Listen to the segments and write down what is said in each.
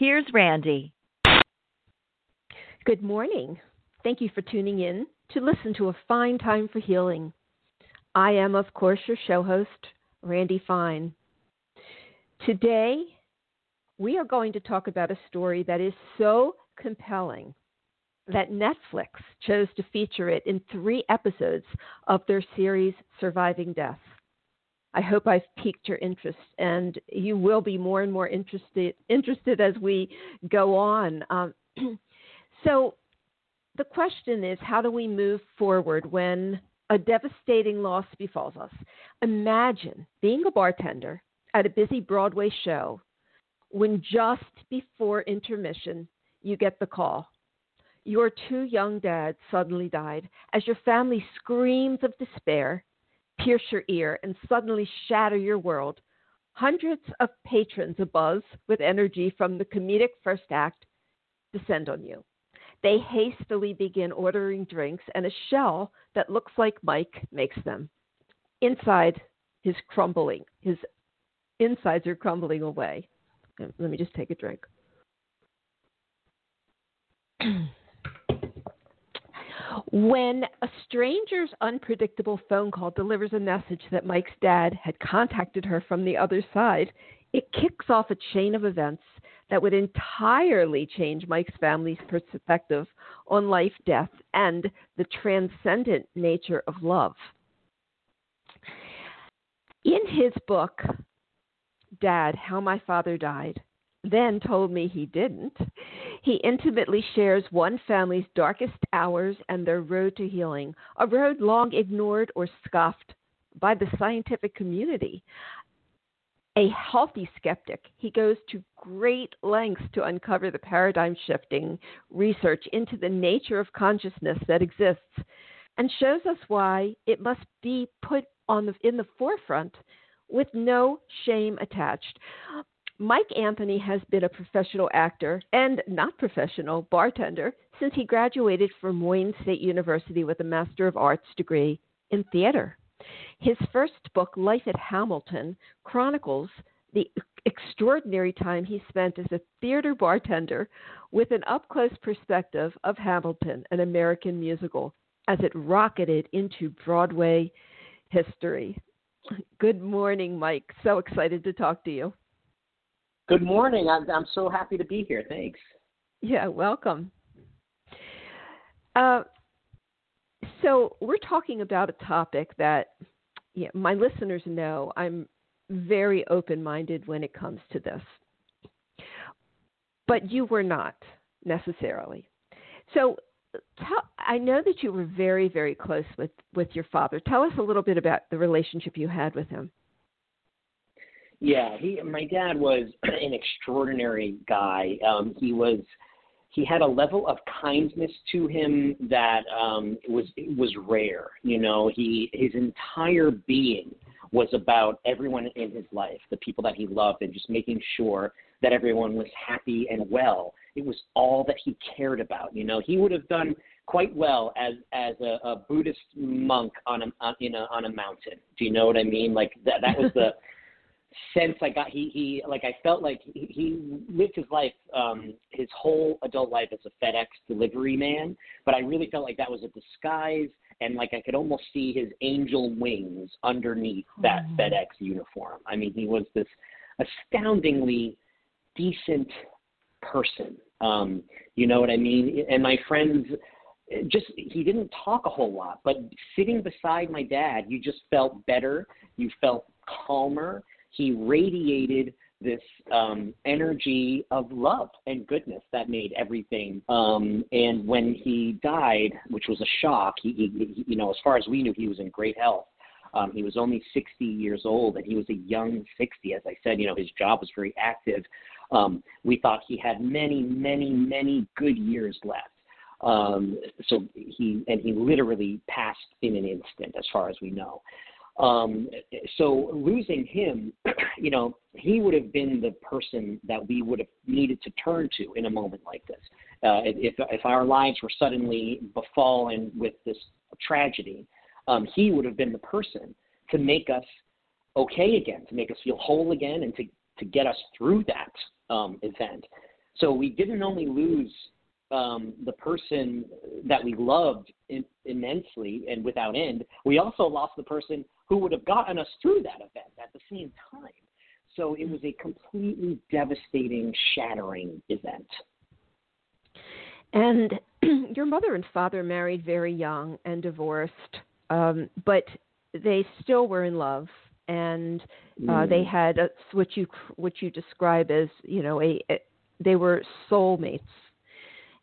here's Randy. Good morning. Thank you for tuning in to listen to A Fine Time for Healing. I am, of course, your show host, Randy Fine. Today, we are going to talk about a story that is so compelling that Netflix chose to feature it in three episodes of their series Surviving Death. I hope I've piqued your interest, and you will be more and more interested interested as we go on. Um, so, the question is, how do we move forward when a devastating loss befalls us? Imagine being a bartender at a busy Broadway show when just before intermission you get the call. Your too young dads suddenly died as your family screams of despair pierce your ear and suddenly shatter your world. Hundreds of patrons abuzz with energy from the comedic first act descend on you. They hastily begin ordering drinks, and a shell that looks like Mike makes them. Inside, his crumbling, his insides are crumbling away. Let me just take a drink. when a stranger's unpredictable phone call delivers a message that Mike's dad had contacted her from the other side, it kicks off a chain of events that would entirely change Mike's family's perspective on life, death, and the transcendent nature of love. In his book, Dad, How My Father Died, then told me he didn't, he intimately shares one family's darkest hours and their road to healing, a road long ignored or scoffed by the scientific community. A healthy skeptic, he goes to great lengths to uncover the paradigm shifting research into the nature of consciousness that exists and shows us why it must be put on the, in the forefront with no shame attached. Mike Anthony has been a professional actor and not professional bartender since he graduated from Wayne State University with a Master of Arts degree in theater. His first book, Life at Hamilton, chronicles the extraordinary time he spent as a theater bartender with an up close perspective of Hamilton, an American musical, as it rocketed into Broadway history. Good morning, Mike. So excited to talk to you. Good morning. I'm, I'm so happy to be here. Thanks. Yeah, welcome. Uh, so we're talking about a topic that yeah, my listeners know I'm very open-minded when it comes to this, but you were not necessarily. So tell, I know that you were very, very close with with your father. Tell us a little bit about the relationship you had with him. Yeah, he my dad was an extraordinary guy. Um, he was he had a level of kindness to him that um, was was rare. You know, he his entire being was about everyone in his life, the people that he loved, and just making sure that everyone was happy and well. It was all that he cared about. You know, he would have done quite well as as a, a Buddhist monk on a on, a on a mountain. Do you know what I mean? Like that that was the sense I got he he like I felt like he, he lived his life um his whole adult life as a FedEx delivery man, but I really felt like that was a disguise and like I could almost see his angel wings underneath that mm-hmm. FedEx uniform. I mean, he was this astoundingly decent person. Um, you know what I mean? And my friends just he didn't talk a whole lot, but sitting beside my dad, you just felt better, you felt calmer, he radiated this um, energy of love and goodness that made everything. Um, and when he died, which was a shock, he, he, you know, as far as we knew, he was in great health. Um, he was only 60 years old, and he was a young 60. As I said, you know, his job was very active. Um, we thought he had many, many, many good years left. Um, so he and he literally passed in an instant, as far as we know. Um, so losing him, you know, he would have been the person that we would have needed to turn to in a moment like this. Uh, if if our lives were suddenly befallen with this tragedy, um, he would have been the person to make us okay again, to make us feel whole again, and to to get us through that um, event. So we didn't only lose um, the person that we loved in, immensely and without end, we also lost the person who would have gotten us through that event at the same time. So it was a completely devastating, shattering event. And your mother and father married very young and divorced, um, but they still were in love, and uh, mm. they had a, what you what you describe as you know a, a they were soulmates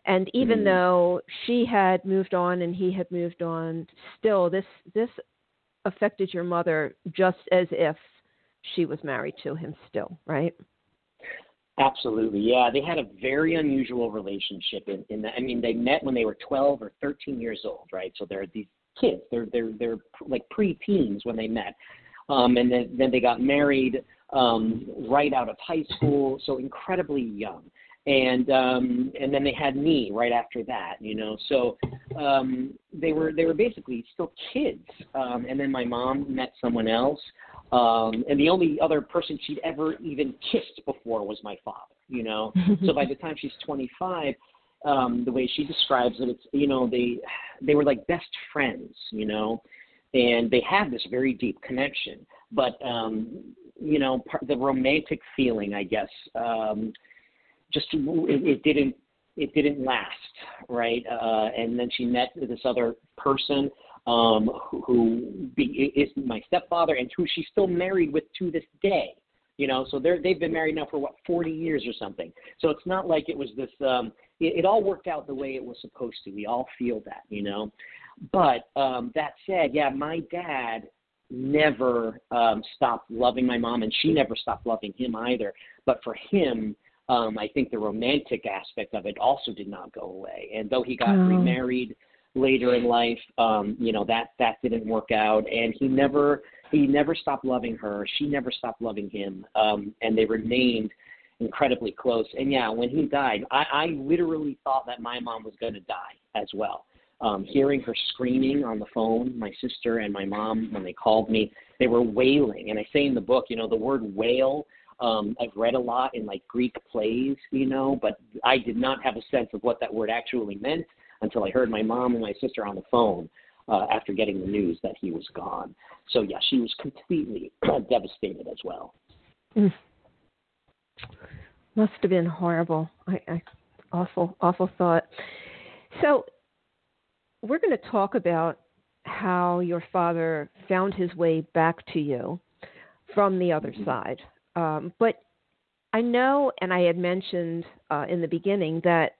and even mm. though she had moved on and he had moved on still this this affected your mother just as if she was married to him still right? Absolutely yeah. They had a very unusual relationship in, in that i mean they met when they were 12 or 13 years old right? So they're these kids. They're they're they're like pre-teens when they met. Um and then then they got married um right out of high school so incredibly young and um, and then they had me right after that, you know. So um, they were they were basically still kids. Um, and then my mom met someone else, um, and the only other person she'd ever even kissed before was my father, you know. so by the time she's 25, um, the way she describes it, it's you know they they were like best friends, you know, and they had this very deep connection. But um, you know, part, the romantic feeling, I guess. Um, just it, it didn't it didn't last, right? Uh, and then she met this other person um, who, who be, is my stepfather and who she's still married with to this day. You know, so they're they've been married now for what 40 years or something. So it's not like it was this. Um, it, it all worked out the way it was supposed to. We all feel that, you know. But um, that said, yeah, my dad never um, stopped loving my mom, and she never stopped loving him either. But for him, um, I think the romantic aspect of it also did not go away. And though he got oh. remarried later in life, um, you know that that didn't work out. And he never he never stopped loving her. She never stopped loving him. Um, and they remained incredibly close. And yeah, when he died, I, I literally thought that my mom was going to die as well. Um, hearing her screaming on the phone, my sister and my mom, when they called me, they were wailing. And I say in the book, you know, the word wail um, I've read a lot in like Greek plays, you know, but I did not have a sense of what that word actually meant until I heard my mom and my sister on the phone uh, after getting the news that he was gone. So yeah, she was completely devastated as well. Mm. Must have been horrible. I, I awful, awful thought. So we're going to talk about how your father found his way back to you from the other mm-hmm. side um, but I know, and I had mentioned uh, in the beginning that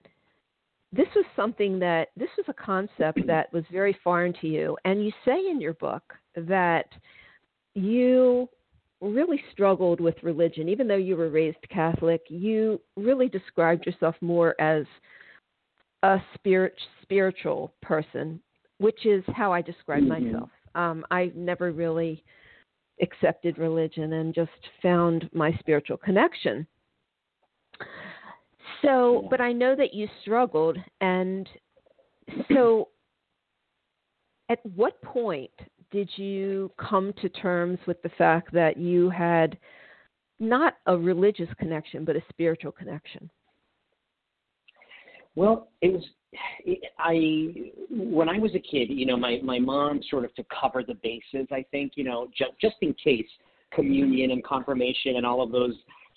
this was something that this was a concept that was very foreign to you. And you say in your book that you really struggled with religion, even though you were raised Catholic. You really described yourself more as a spirit spiritual person, which is how I describe mm-hmm. myself. Um, I never really accepted religion and just found my spiritual connection. So, but I know that you struggled. And so, at what point did you come to terms with the fact that you had not a religious connection, but a spiritual connection? Well, it was I when I was a kid, you know, my my mom sort of to cover the bases. I think you know just just in case communion and confirmation and all of those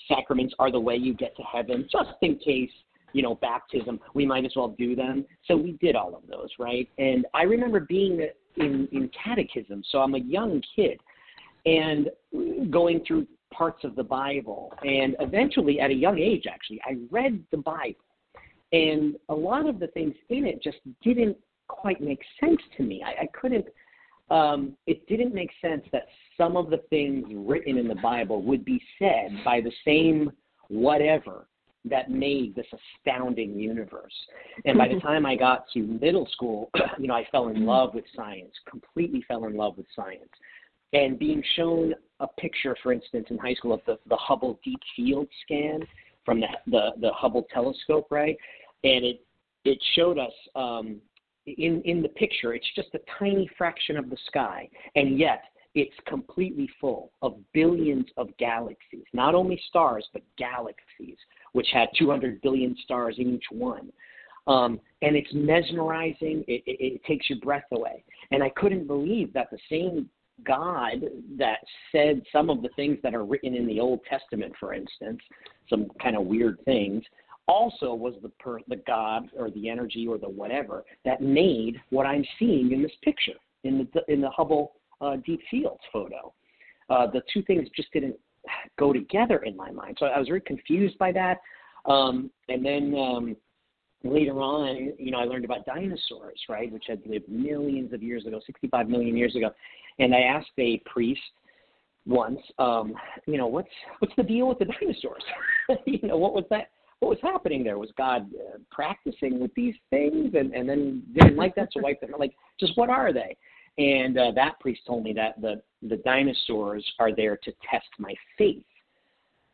sacraments are the way you get to heaven. Just in case you know baptism, we might as well do them. So we did all of those, right? And I remember being in in catechism. So I'm a young kid and going through parts of the Bible. And eventually, at a young age, actually, I read the Bible and a lot of the things in it just didn't quite make sense to me. I, I couldn't. Um, it didn't make sense that some of the things written in the Bible would be said by the same whatever that made this astounding universe. And by the time I got to middle school, you know, I fell in love with science, completely fell in love with science. And being shown a picture, for instance, in high school of the, the Hubble Deep Field scan from the, the, the Hubble telescope, right? And it, it showed us um, in, in the picture, it's just a tiny fraction of the sky. And yet, it's completely full of billions of galaxies, not only stars, but galaxies, which had 200 billion stars in each one. Um, and it's mesmerizing. It, it, it takes your breath away. And I couldn't believe that the same God that said some of the things that are written in the Old Testament, for instance, some kind of weird things, also was the per, the God or the energy or the whatever that made what I'm seeing in this picture in the in the Hubble uh, deep fields photo. Uh, the two things just didn't go together in my mind. So I was very confused by that. Um, and then um, later on, you know, I learned about dinosaurs, right, which had lived millions of years ago, 65 million years ago. And I asked a priest once, um, you know, what's what's the deal with the dinosaurs? you know, what was that? What was happening there? Was God uh, practicing with these things and and then didn't like that, so wiped them? Like, just what are they? And uh, that priest told me that the, the dinosaurs are there to test my faith.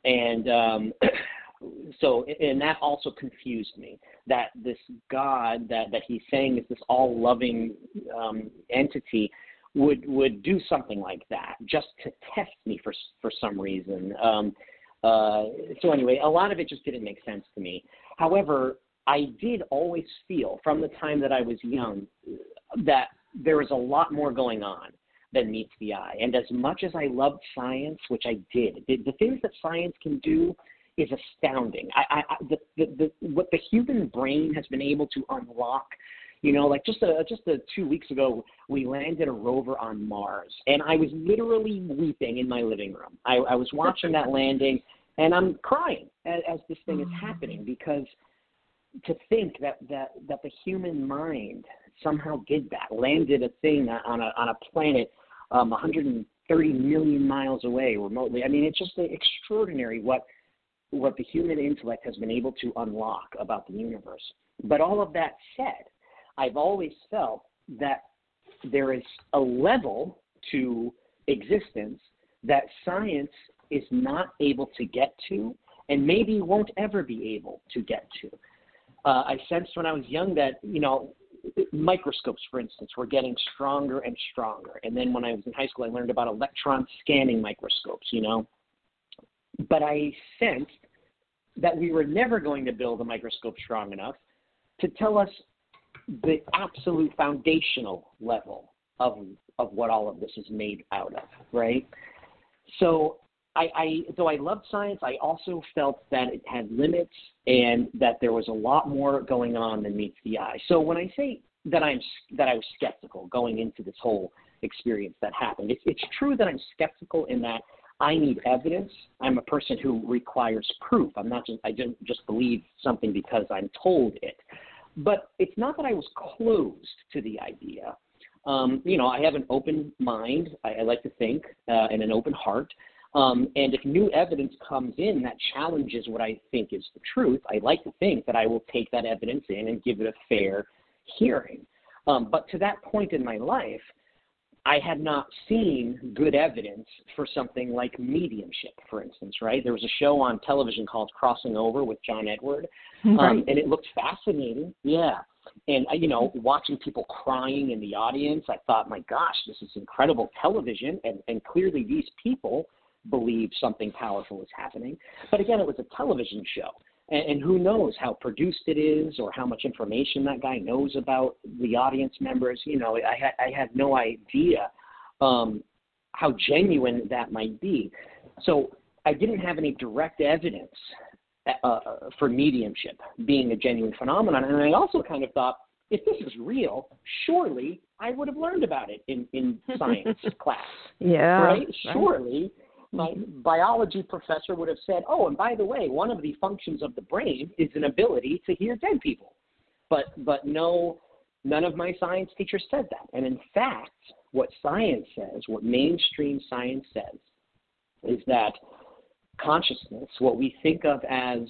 And um, so, and that also confused me that this God that, that he's saying is this all loving um, entity would would do something like that just to test me for for some reason. Um, uh, so anyway, a lot of it just didn't make sense to me. However, I did always feel from the time that I was young that there was a lot more going on than meets the eye. And as much as I loved science, which I did, the, the things that science can do is astounding. I, I, the, the, the, what the human brain has been able to unlock. You know, like just a, just a, two weeks ago, we landed a rover on Mars, and I was literally weeping in my living room. I, I was watching that landing, and I'm crying as, as this thing is happening because to think that that that the human mind somehow did that, landed a thing on a on a planet um, 130 million miles away remotely. I mean, it's just extraordinary what what the human intellect has been able to unlock about the universe. But all of that said, I've always felt that there is a level to existence that science is not able to get to and maybe won't ever be able to get to. Uh, I sensed when I was young that, you know, microscopes, for instance, were getting stronger and stronger. And then when I was in high school, I learned about electron scanning microscopes, you know. But I sensed that we were never going to build a microscope strong enough to tell us the absolute foundational level of of what all of this is made out of, right? So I, I though I loved science, I also felt that it had limits and that there was a lot more going on than meets the eye. So when I say that I'm that I was skeptical going into this whole experience that happened, it's, it's true that I'm skeptical in that I need evidence. I'm a person who requires proof. I'm not just I don't just believe something because I'm told it. But it's not that I was closed to the idea. Um, you know, I have an open mind. I, I like to think, uh, and an open heart. Um, and if new evidence comes in that challenges what I think is the truth, I like to think that I will take that evidence in and give it a fair hearing. Um, but to that point in my life, I had not seen good evidence for something like mediumship, for instance, right? There was a show on television called Crossing Over with John Edward, um, right. and it looked fascinating. Yeah. And, uh, you know, watching people crying in the audience, I thought, my gosh, this is incredible television. And, and clearly, these people believe something powerful is happening. But again, it was a television show. And, and who knows how produced it is or how much information that guy knows about the audience members. You know, I, had, I had no idea um, how genuine that might be. So I didn't have any direct evidence uh, for mediumship being a genuine phenomenon. And I also kind of thought, if this is real, surely I would have learned about it in, in science class. Yeah. Right? Surely my biology professor would have said, "Oh, and by the way, one of the functions of the brain is an ability to hear dead people." But but no, none of my science teachers said that. And in fact, what science says, what mainstream science says, is that consciousness, what we think of as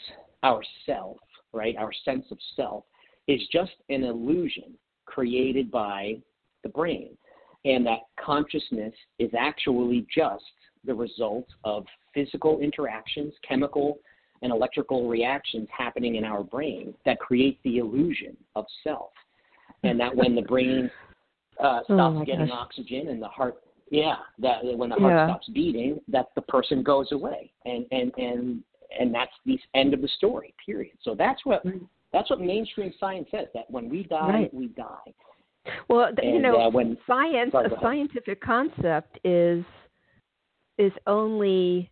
our self, right, our sense of self, is just an illusion created by the brain. And that consciousness is actually just the result of physical interactions, chemical and electrical reactions happening in our brain that create the illusion of self. And that when the brain uh, oh stops oh getting gosh. oxygen and the heart, yeah, that when the heart yeah. stops beating, that the person goes away, and and and and that's the end of the story. Period. So that's what that's what mainstream science says. That when we die, right. we die. Well, and, you know, uh, when, science, sorry, a scientific concept is is only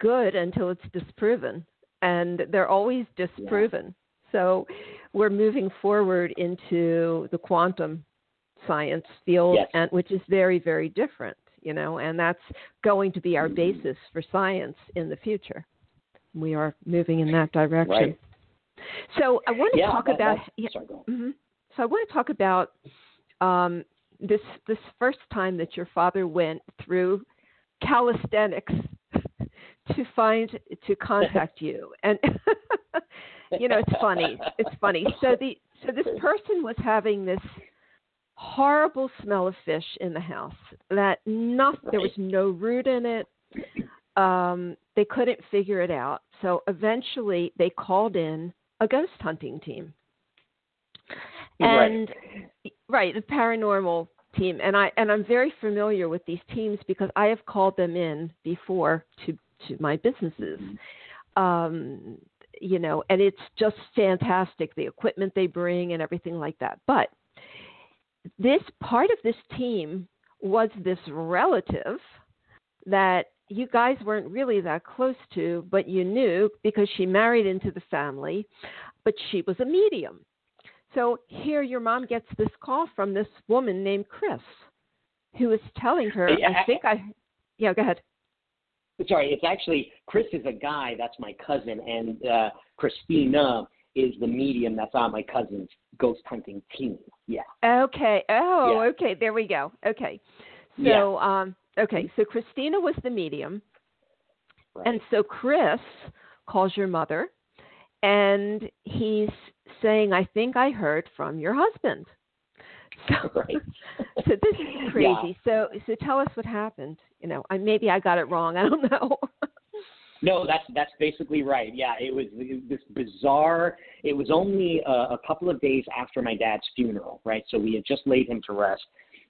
good until it's disproven, and they're always disproven. Yeah. So we're moving forward into the quantum science field, yes. and which is very, very different. You know, and that's going to be our mm-hmm. basis for science in the future. We are moving in that direction. Right. So I want to yeah, talk that, about. Yeah, sorry, mm-hmm. So I want to talk about um, this this first time that your father went through calisthenics to find to contact you. And you know it's funny it's funny. So the so this person was having this horrible smell of fish in the house that not there was no root in it. Um they couldn't figure it out. So eventually they called in a ghost hunting team. And right. right the paranormal team and i and i'm very familiar with these teams because i have called them in before to to my businesses mm-hmm. um you know and it's just fantastic the equipment they bring and everything like that but this part of this team was this relative that you guys weren't really that close to, but you knew because she married into the family, but she was a medium. So here your mom gets this call from this woman named Chris who is telling her, yeah, I think I, yeah, go ahead. Sorry, it's actually Chris is a guy. That's my cousin, and uh, Christina is the medium that's on my cousin's ghost hunting team. Yeah. Okay. Oh, yeah. okay. There we go. Okay. So, yeah. um, okay. So Christina was the medium, right. and so Chris calls your mother, and he's saying, "I think I heard from your husband." So, right. so this is crazy. Yeah. So, so tell us what happened. You know, I, maybe I got it wrong. I don't know. no, that's that's basically right. Yeah, it was this bizarre. It was only a, a couple of days after my dad's funeral, right? So we had just laid him to rest,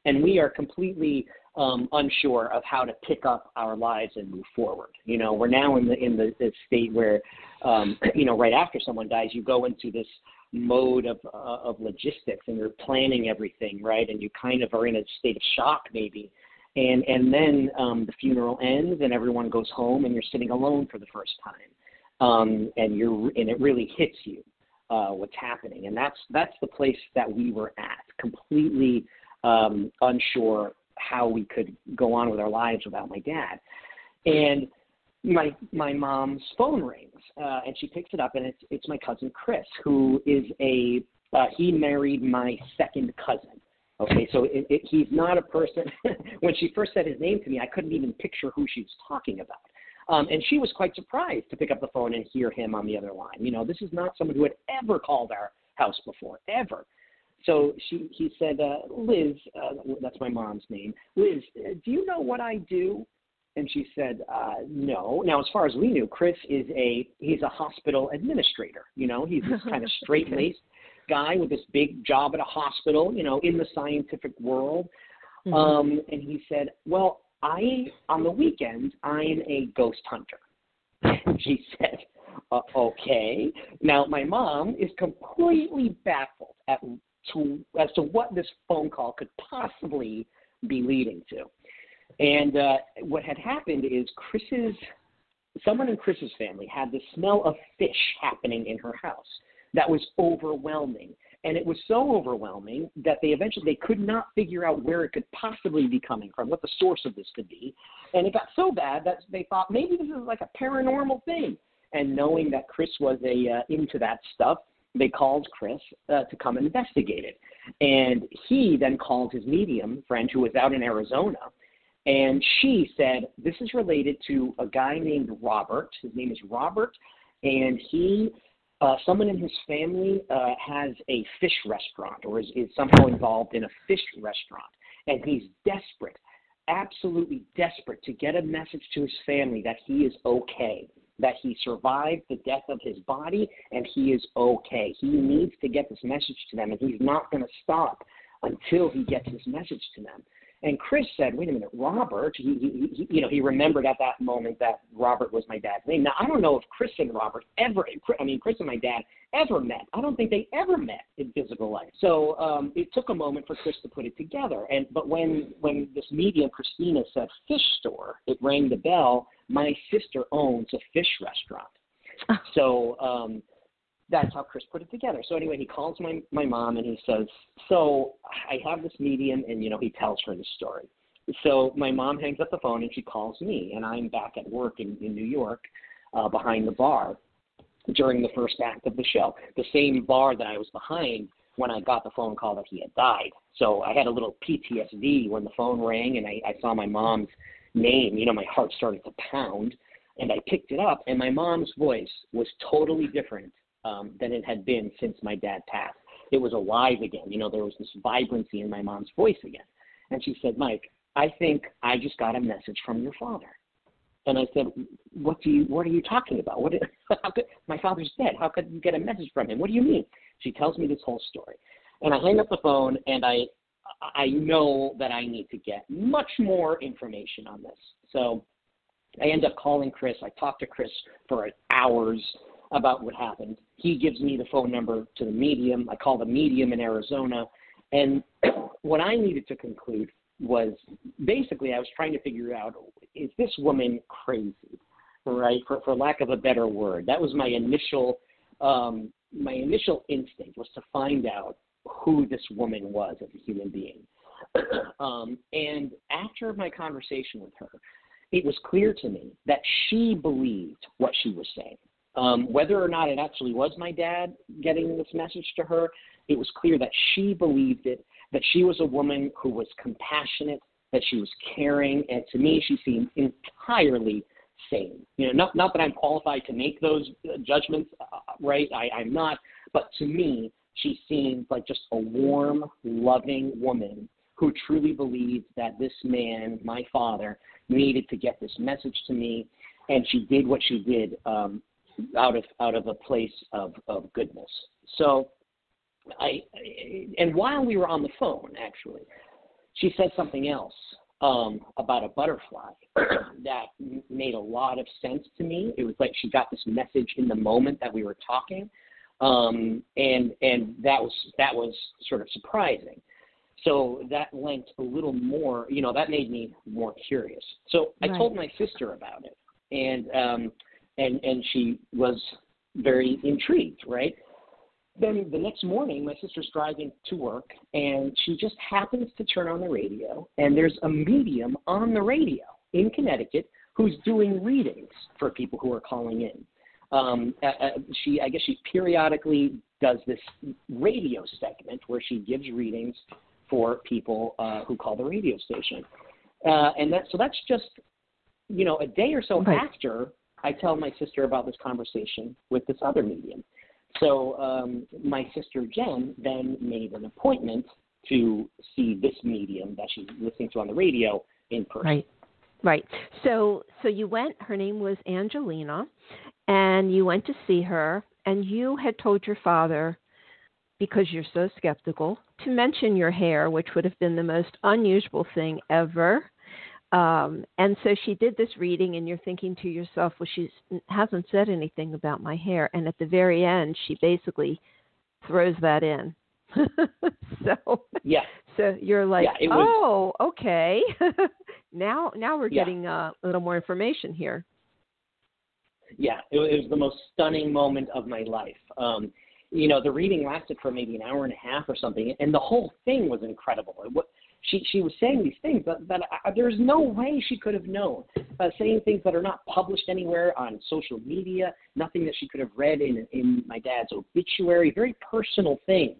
and we are completely um, unsure of how to pick up our lives and move forward. You know, we're now in the in the, state where, um, you know, right after someone dies, you go into this mode of uh, of logistics and you're planning everything, right? And you kind of are in a state of shock maybe. And and then um, the funeral ends and everyone goes home and you're sitting alone for the first time, um, and you're and it really hits you uh, what's happening. And that's that's the place that we were at, completely um, unsure how we could go on with our lives without my dad. And my my mom's phone rings, uh, and she picks it up, and it's it's my cousin Chris, who is a uh, he married my second cousin. Okay, so it, it, he's not a person. when she first said his name to me, I couldn't even picture who she was talking about. Um, and she was quite surprised to pick up the phone and hear him on the other line. You know, this is not someone who had ever called our house before, ever. So she, he said, uh, Liz, uh, that's my mom's name. Liz, uh, do you know what I do? And she said, uh, no. Now, as far as we knew, Chris is a he's a hospital administrator. You know, he's this kind of straight laced guy with this big job at a hospital. You know, in the scientific world. Mm-hmm. Um, and he said, well, I on the weekends I'm a ghost hunter. she said, uh, okay. Now, my mom is completely baffled at to as to what this phone call could possibly be leading to. And uh, what had happened is Chris's someone in Chris's family had the smell of fish happening in her house that was overwhelming. And it was so overwhelming that they eventually they could not figure out where it could possibly be coming from, what the source of this could be. And it got so bad that they thought maybe this is like a paranormal thing. And knowing that Chris was a uh, into that stuff, they called Chris uh, to come and investigate it. And he then called his medium friend who was out in Arizona And she said, This is related to a guy named Robert. His name is Robert, and he, uh, someone in his family, uh, has a fish restaurant or is, is somehow involved in a fish restaurant. And he's desperate, absolutely desperate to get a message to his family that he is okay, that he survived the death of his body and he is okay. He needs to get this message to them, and he's not going to stop until he gets this message to them. And Chris said, "Wait a minute, Robert." He, he, he, you know, he remembered at that moment that Robert was my dad's name. Now, I don't know if Chris and Robert ever, I mean, Chris and my dad ever met. I don't think they ever met in physical life. So um, it took a moment for Chris to put it together. And but when when this medium Christina said fish store, it rang the bell. My sister owns a fish restaurant. So um, that's how Chris put it together. So anyway, he calls my my mom and he says, "So I have this medium," and you know he tells her the story. So my mom hangs up the phone and she calls me, and I'm back at work in, in New York, uh, behind the bar, during the first act of the show, the same bar that I was behind when I got the phone call that he had died. So I had a little PTSD when the phone rang and I, I saw my mom's name. You know, my heart started to pound, and I picked it up, and my mom's voice was totally different um, than it had been since my dad passed. It was alive again. You know, there was this vibrancy in my mom's voice again. And she said, Mike, I think I just got a message from your father. And I said, "What do you? What are you talking about? What? How could, my father's dead. How could you get a message from him? What do you mean?" She tells me this whole story, and I hang up the phone, and I, I know that I need to get much more information on this. So, I end up calling Chris. I talk to Chris for hours about what happened. He gives me the phone number to the medium. I call the medium in Arizona. And what I needed to conclude was basically I was trying to figure out is this woman crazy, right? For, for lack of a better word. That was my initial um, my initial instinct was to find out who this woman was as a human being. um, and after my conversation with her, it was clear to me that she believed what she was saying. Um, whether or not it actually was my dad getting this message to her, it was clear that she believed it, that she was a woman who was compassionate, that she was caring, and to me, she seemed entirely sane. You know, not, not that I'm qualified to make those judgments, uh, right? I, I'm not, but to me, she seemed like just a warm, loving woman who truly believed that this man, my father, needed to get this message to me, and she did what she did um, out of out of a place of, of goodness. So I and while we were on the phone actually, she said something else um, about a butterfly that made a lot of sense to me. It was like she got this message in the moment that we were talking, um, and and that was that was sort of surprising. So that lent a little more, you know, that made me more curious. So I right. told my sister about it, and um, and and she was very intrigued, right? Then the next morning, my sister's driving to work, and she just happens to turn on the radio, and there's a medium on the radio in Connecticut who's doing readings for people who are calling in. Um, uh, uh, she, I guess, she periodically does this radio segment where she gives readings for people uh, who call the radio station, uh, and that so that's just you know a day or so right. after I tell my sister about this conversation with this other medium. So um, my sister Jen then made an appointment to see this medium that she's listening to on the radio in person. Right. Right. So so you went her name was Angelina and you went to see her and you had told your father because you're so skeptical to mention your hair which would have been the most unusual thing ever um, and so she did this reading, and you're thinking to yourself, well, she hasn't said anything about my hair. And at the very end, she basically throws that in. so yeah, so you're like, yeah, was, oh, okay. now, now we're yeah. getting uh, a little more information here. Yeah, it, it was the most stunning moment of my life. Um, you know, the reading lasted for maybe an hour and a half or something, and the whole thing was incredible. It, she she was saying these things that, that there's no way she could have known. Uh, saying things that are not published anywhere on social media, nothing that she could have read in in my dad's obituary. Very personal things.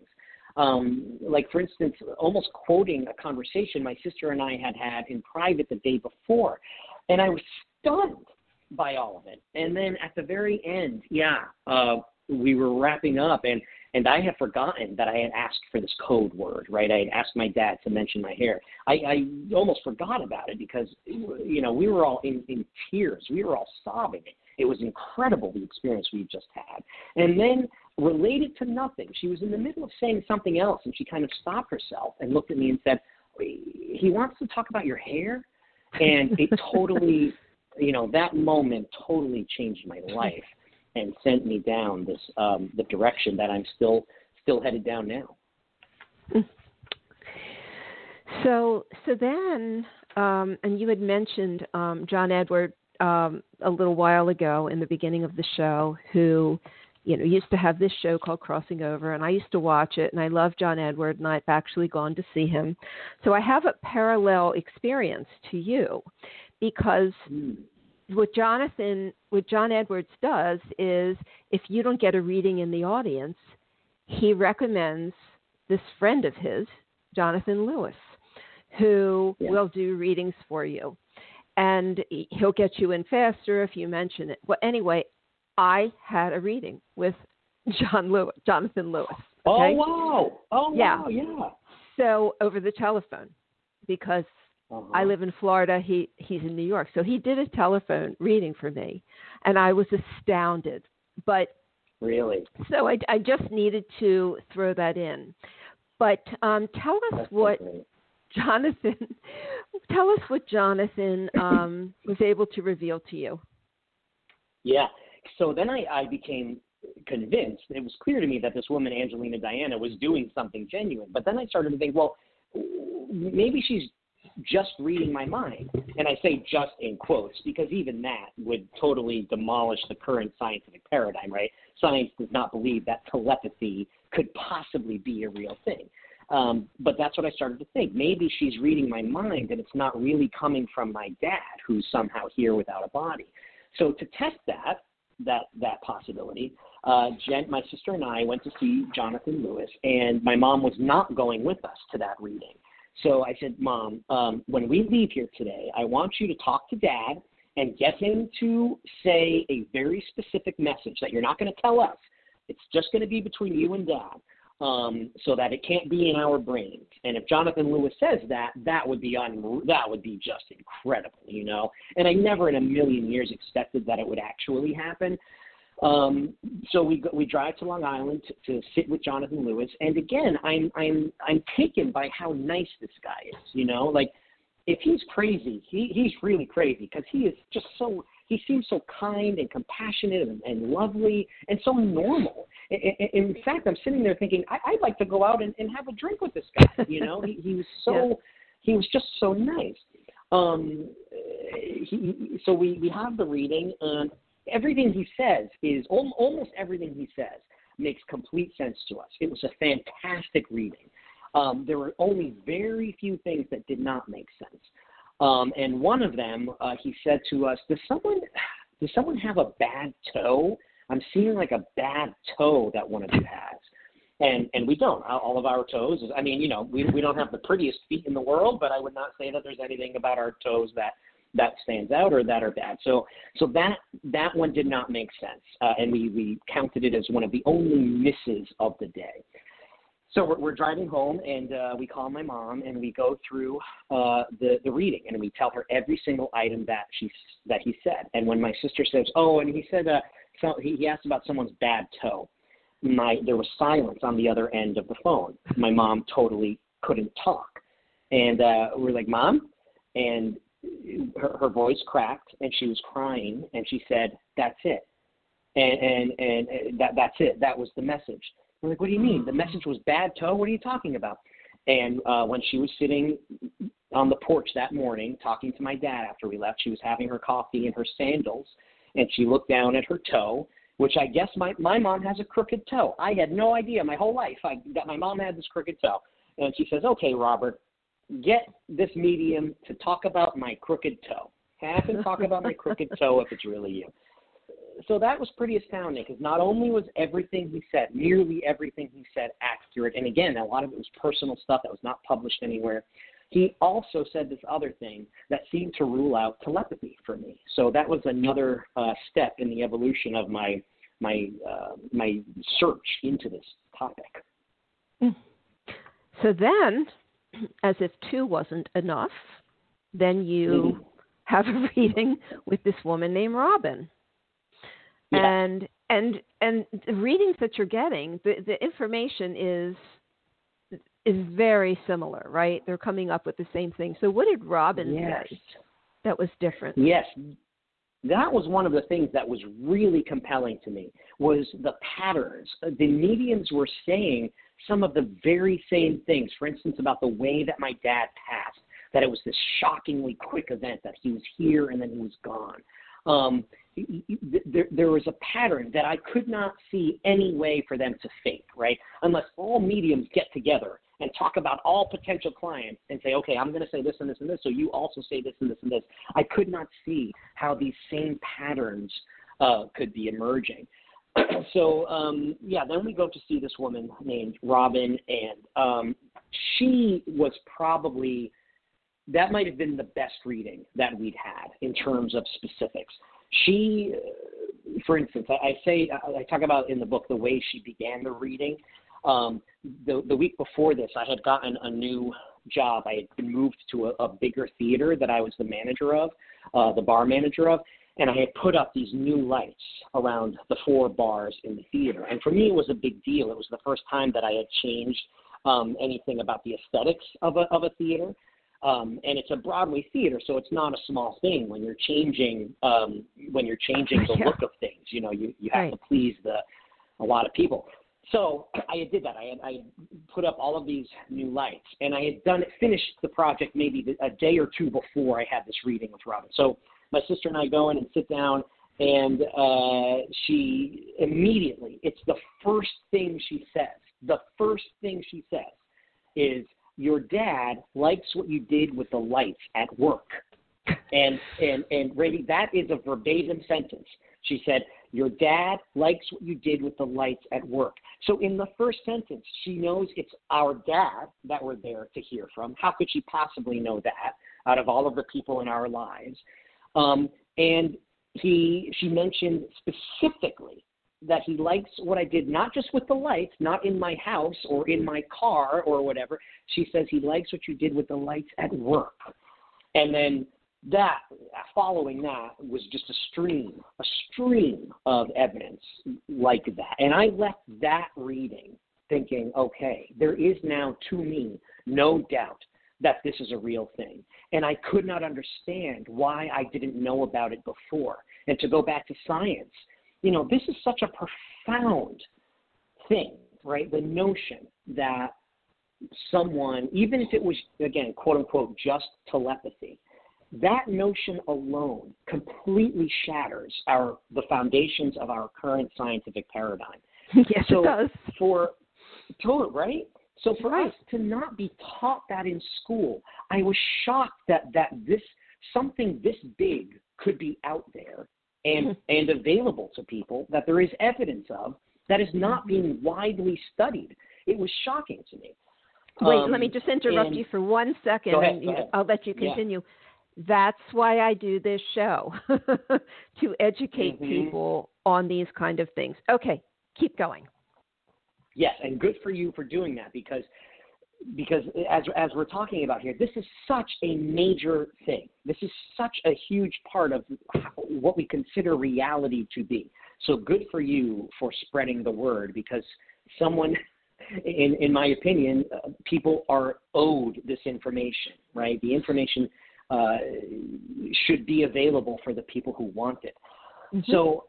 Um, like for instance, almost quoting a conversation my sister and I had had in private the day before, and I was stunned by all of it. And then at the very end, yeah, uh, we were wrapping up, and and I had forgotten that I had asked for this code word, right? I had asked my dad to mention my hair. I, I almost forgot about it because, you know, we were all in, in tears. We were all sobbing. It was incredible the experience we just had. And then, related to nothing, she was in the middle of saying something else, and she kind of stopped herself and looked at me and said, "He wants to talk about your hair," and it totally, you know, that moment totally changed my life and sent me down this um, the direction that I'm still still headed down now. So so then, um, and you had mentioned um, John Edward um, a little while ago in the beginning of the show, who you know used to have this show called Crossing Over, and I used to watch it, and I love John Edward, and I've actually gone to see him. So I have a parallel experience to you because. Mm what Jonathan, what John Edwards does is, if you don't get a reading in the audience, he recommends this friend of his, Jonathan Lewis, who yeah. will do readings for you, and he'll get you in faster if you mention it. Well, anyway, I had a reading with John Lewis, Jonathan Lewis. Oh, okay? Oh wow! Oh yeah. wow! Yeah. So over the telephone, because uh-huh. I live in Florida. He he's in New York, so he did a telephone reading for me, and I was astounded. But really, so I, I just needed to throw that in. But um, tell us That's what so Jonathan. tell us what Jonathan um, was able to reveal to you. Yeah. So then I, I became convinced. It was clear to me that this woman, Angelina Diana, was doing something genuine. But then I started to think, well, maybe she's just reading my mind. And I say just in quotes because even that would totally demolish the current scientific paradigm, right? Science does not believe that telepathy could possibly be a real thing. Um, but that's what I started to think. Maybe she's reading my mind and it's not really coming from my dad, who's somehow here without a body. So to test that, that that possibility, uh, Jen, my sister and I went to see Jonathan Lewis, and my mom was not going with us to that reading. So I said, Mom, um, when we leave here today, I want you to talk to Dad and get him to say a very specific message that you're not going to tell us. It's just going to be between you and Dad, um, so that it can't be in our brains. And if Jonathan Lewis says that, that would be un- that would be just incredible, you know. And I never in a million years expected that it would actually happen. Um, so we we drive to Long Island to, to sit with Jonathan Lewis, and again, I'm I'm I'm taken by how nice this guy is. You know, like if he's crazy, he he's really crazy because he is just so he seems so kind and compassionate and, and lovely and so normal. In, in, fact, I'm sitting there thinking I, I'd like to go out and, and have a drink with this guy. You know, he, he was so yeah. he was just so nice. Um, he, so we we have the reading, and everything he says is almost everything he says makes complete sense to us. It was a fantastic reading. Um, there were only very few things that did not make sense. Um, and one of them, uh, he said to us, "Does someone, does someone have a bad toe? I'm seeing like a bad toe that one of you has." And and we don't. All of our toes. Is, I mean, you know, we we don't have the prettiest feet in the world, but I would not say that there's anything about our toes that that stands out or that are bad. So so that that one did not make sense, uh, and we we counted it as one of the only misses of the day. So we're, we're driving home, and uh, we call my mom, and we go through uh, the the reading, and we tell her every single item that she that he said. And when my sister says, "Oh," and he said, uh, so he, he asked about someone's bad toe. My there was silence on the other end of the phone. My mom totally couldn't talk, and uh, we're like, "Mom," and her, her voice cracked and she was crying and she said, "That's it," and and and that that's it. That was the message. I'm like, "What do you mean? The message was bad toe? What are you talking about?" And uh, when she was sitting on the porch that morning talking to my dad after we left, she was having her coffee in her sandals, and she looked down at her toe, which I guess my my mom has a crooked toe. I had no idea my whole life I, that my mom had this crooked toe. And she says, "Okay, Robert, get this medium to talk about my crooked toe. Have him talk about my crooked toe if it's really you. so that was pretty astounding because not only was everything he said, nearly everything he said, accurate, and again, a lot of it was personal stuff that was not published anywhere. He also said this other thing that seemed to rule out telepathy for me. So that was another uh, step in the evolution of my my uh, my search into this topic. So then, as if two wasn't enough, then you mm-hmm. have a reading with this woman named Robin. Yeah. And and and the readings that you're getting, the, the information is is very similar, right? They're coming up with the same thing. So what did Robin yes. say that was different? Yes. That was one of the things that was really compelling to me was the patterns. The mediums were saying some of the very same things. For instance, about the way that my dad passed, that it was this shockingly quick event that he was here and then he was gone. Um, there, there was a pattern that I could not see any way for them to fake, right? Unless all mediums get together and talk about all potential clients and say, okay, I'm going to say this and this and this, so you also say this and this and this. I could not see how these same patterns uh, could be emerging. so um, yeah, then we go to see this woman named Robin, and um, she was probably that might have been the best reading that we'd had in terms of specifics. She, uh, for instance, I, I say I talk about in the book the way she began the reading. Um, the the week before this, I had gotten a new job. I had been moved to a, a bigger theater that I was the manager of, uh, the bar manager of, and I had put up these new lights around the four bars in the theater. And for me, it was a big deal. It was the first time that I had changed um, anything about the aesthetics of a of a theater. Um, and it's a Broadway theater, so it's not a small thing when you're changing um, when you're changing the yeah. look of things. You know, you you have right. to please the a lot of people. So I did that. I had, I had put up all of these new lights, and I had done finished the project maybe a day or two before I had this reading with Robin. So my sister and I go in and sit down, and uh, she immediately, it's the first thing she says. The first thing she says is, "Your dad likes what you did with the lights at work." and and and Randy, that is a verbatim sentence. She said, Your dad likes what you did with the lights at work. So in the first sentence, she knows it's our dad that we're there to hear from. How could she possibly know that out of all of the people in our lives? Um, and he she mentioned specifically that he likes what I did, not just with the lights, not in my house or in my car or whatever. She says he likes what you did with the lights at work. And then that following that was just a stream, a stream of evidence like that. And I left that reading thinking, okay, there is now to me no doubt that this is a real thing. And I could not understand why I didn't know about it before. And to go back to science, you know, this is such a profound thing, right? The notion that someone, even if it was, again, quote unquote, just telepathy, that notion alone completely shatters our the foundations of our current scientific paradigm. yes, so it does. For total right. So for right. us to not be taught that in school, I was shocked that that this something this big could be out there and mm-hmm. and available to people that there is evidence of that is not mm-hmm. being widely studied. It was shocking to me. Wait, um, let me just interrupt and, you for one second, go ahead, go ahead. I'll let you continue. Yeah. That's why I do this show to educate mm-hmm. people on these kind of things. Okay, keep going. Yes, and good for you for doing that because because as as we're talking about here, this is such a major thing. This is such a huge part of what we consider reality to be. So good for you for spreading the word because someone in in my opinion, uh, people are owed this information, right? The information uh, should be available for the people who want it. Mm-hmm. So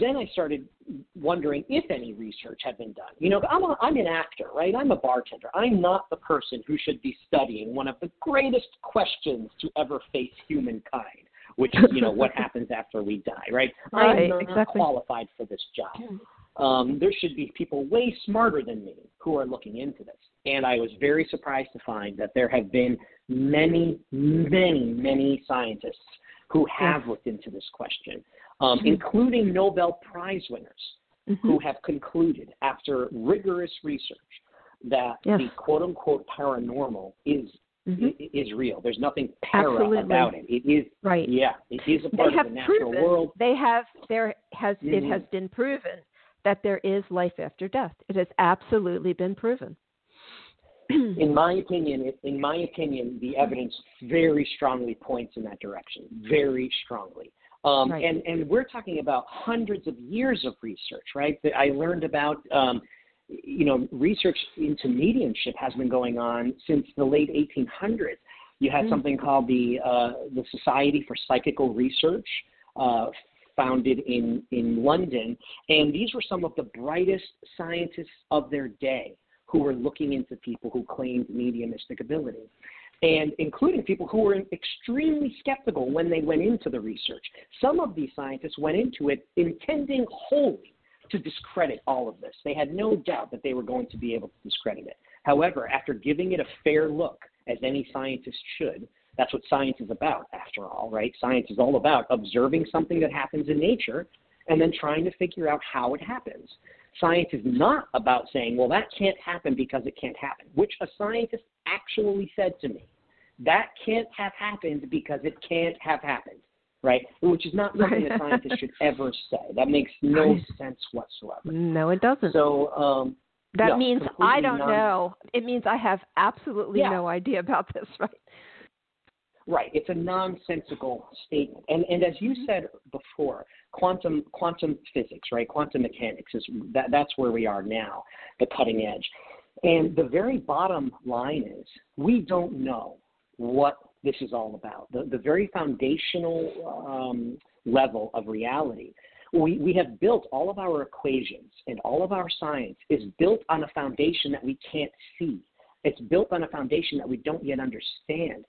then I started wondering if any research had been done. You know, I'm, a, I'm an actor, right? I'm a bartender. I'm not the person who should be studying one of the greatest questions to ever face humankind, which is, you know, what happens after we die, right? right I'm not exactly. qualified for this job. Um, there should be people way smarter than me who are looking into this. And I was very surprised to find that there have been many, many, many scientists who have looked into this question. Um, mm-hmm. including Nobel Prize winners mm-hmm. who have concluded after rigorous research that yes. the quote unquote paranormal is mm-hmm. is real. There's nothing para Absolutely. about it. It is right. Yeah, it is a part they of the natural proven, world. They have there has it Mhm. has been proven that there is life after death. It has absolutely been proven. in my opinion, in my opinion, the evidence very strongly points in that direction. Very strongly. Um, Right. and, and we're talking about hundreds of years of research, right? That I learned about, um, you know, research into mediumship has been going on since the late 1800s. You had Mm. something called the uh, the Society for Psychical Research, uh, founded in in London, and these were some of the brightest scientists of their day who were looking into people who claimed mediumistic ability and including people who were extremely skeptical when they went into the research. Some of these scientists went into it intending wholly to discredit all of this. They had no doubt that they were going to be able to discredit it. However, after giving it a fair look, as any scientist should, that's what science is about, after all, right? Science is all about observing something that happens in nature and then trying to figure out how it happens. Science is not about saying, well, that can't happen because it can't happen, which a scientist actually said to me. That can't have happened because it can't have happened, right? Which is not something a scientist should ever say. That makes no sense whatsoever. No, it doesn't. So, um, that no, means I don't non- know. It means I have absolutely Yeah. no idea about this, right? Right. It's a nonsensical statement. And and as you said before, quantum quantum physics, right? Quantum mechanics is that that's where we are now, the cutting edge. And the very bottom line is we don't know what this is all about. The the very foundational um, level of reality. We, we have built all of our equations and all of our science is built on a foundation that we can't see. It's built on a foundation that we don't yet understand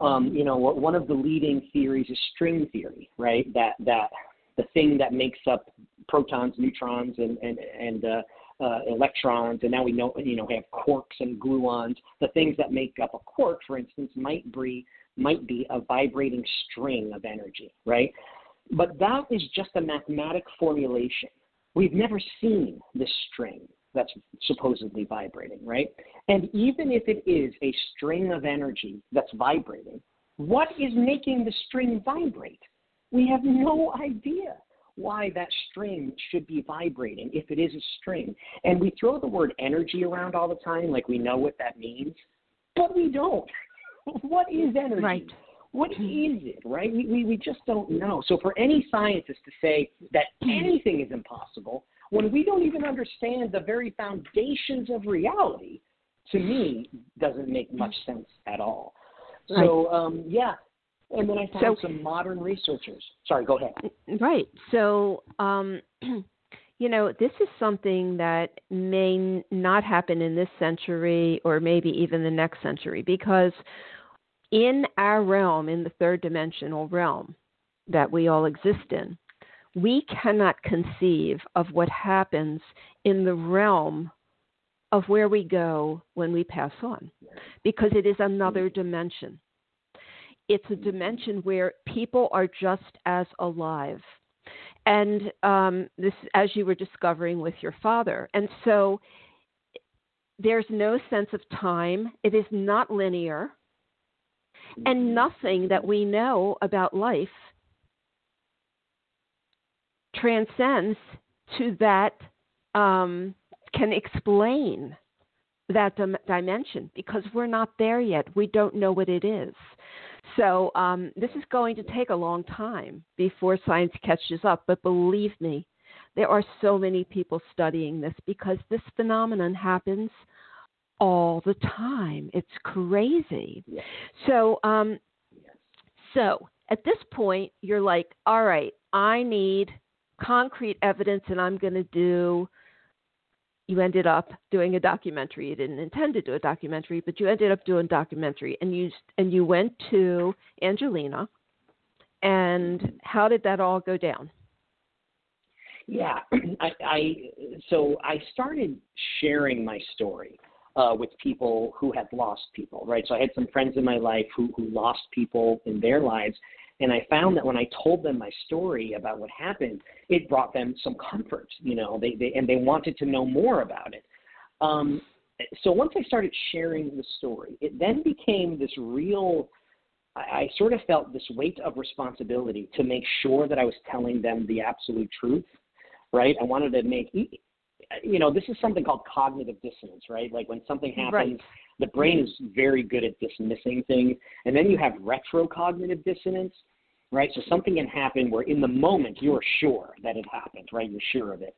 um, you know, one of the leading theories is string theory, right? That that the thing that makes up protons, neutrons, and and and uh, uh, electrons, and now we know you know we have quarks and gluons. The things that make up a quark, for instance, might be might be a vibrating string of energy, right? But that is just a mathematic formulation. We've never seen this string that's supposedly vibrating, right? And even if it is a string of energy that's vibrating, what is making the string vibrate? We have no idea why that string should be vibrating if it is a string. And we throw the word energy around all the time like we know what that means, but we don't. what is energy? Right. What is it, right? We, we, we just don't know. So for any scientist to say that hmm. anything is impossible when we don't even understand the very foundations of reality, to me, doesn't make much sense at all. So, um, yeah. And then I found So- some modern researchers. Sorry, go ahead. Right. So, um, you know, this is something that may not happen in this century or maybe even the next century because in our realm, in the third dimensional realm that we all exist in, we cannot conceive of what happens in the realm of where we go when we pass on because it is another dimension. It's a dimension where people are just as alive. And um, this, as you were discovering with your father. And so there's no sense of time, it is not linear, and nothing that we know about life transcends to that um, can explain that dim- dimension because we're not there yet. We don't know what it is. So um, this is going to take a long time before science catches up. But believe me, there are so many people studying this because this phenomenon happens all the time. It's crazy. Yes. So, um, so at this point, you're like, all right, I need concrete evidence, and I'm going to do. You ended up doing a documentary. You didn't intend to do a documentary, but you ended up doing a documentary, and you and you went to Angelina. And how did that all go down? Yeah, I, I so I started sharing my story uh, with people who had lost people, right? So I had some friends in my life who who lost people in their lives, And I found that when I told them my story about what happened, it brought them some comfort, you know, they, they and they wanted to know more about it. Um, so once I started sharing the story, it then became this real. I, I sort of felt this weight of responsibility to make sure that I was telling them the absolute truth, right? I wanted to make, you know, this is something called cognitive dissonance, right? Like when something happens, right. The brain is very good at dismissing things, and then you have retrocognitive dissonance, right? So something can happen where in the moment you're sure that it happened, right? You're sure of it,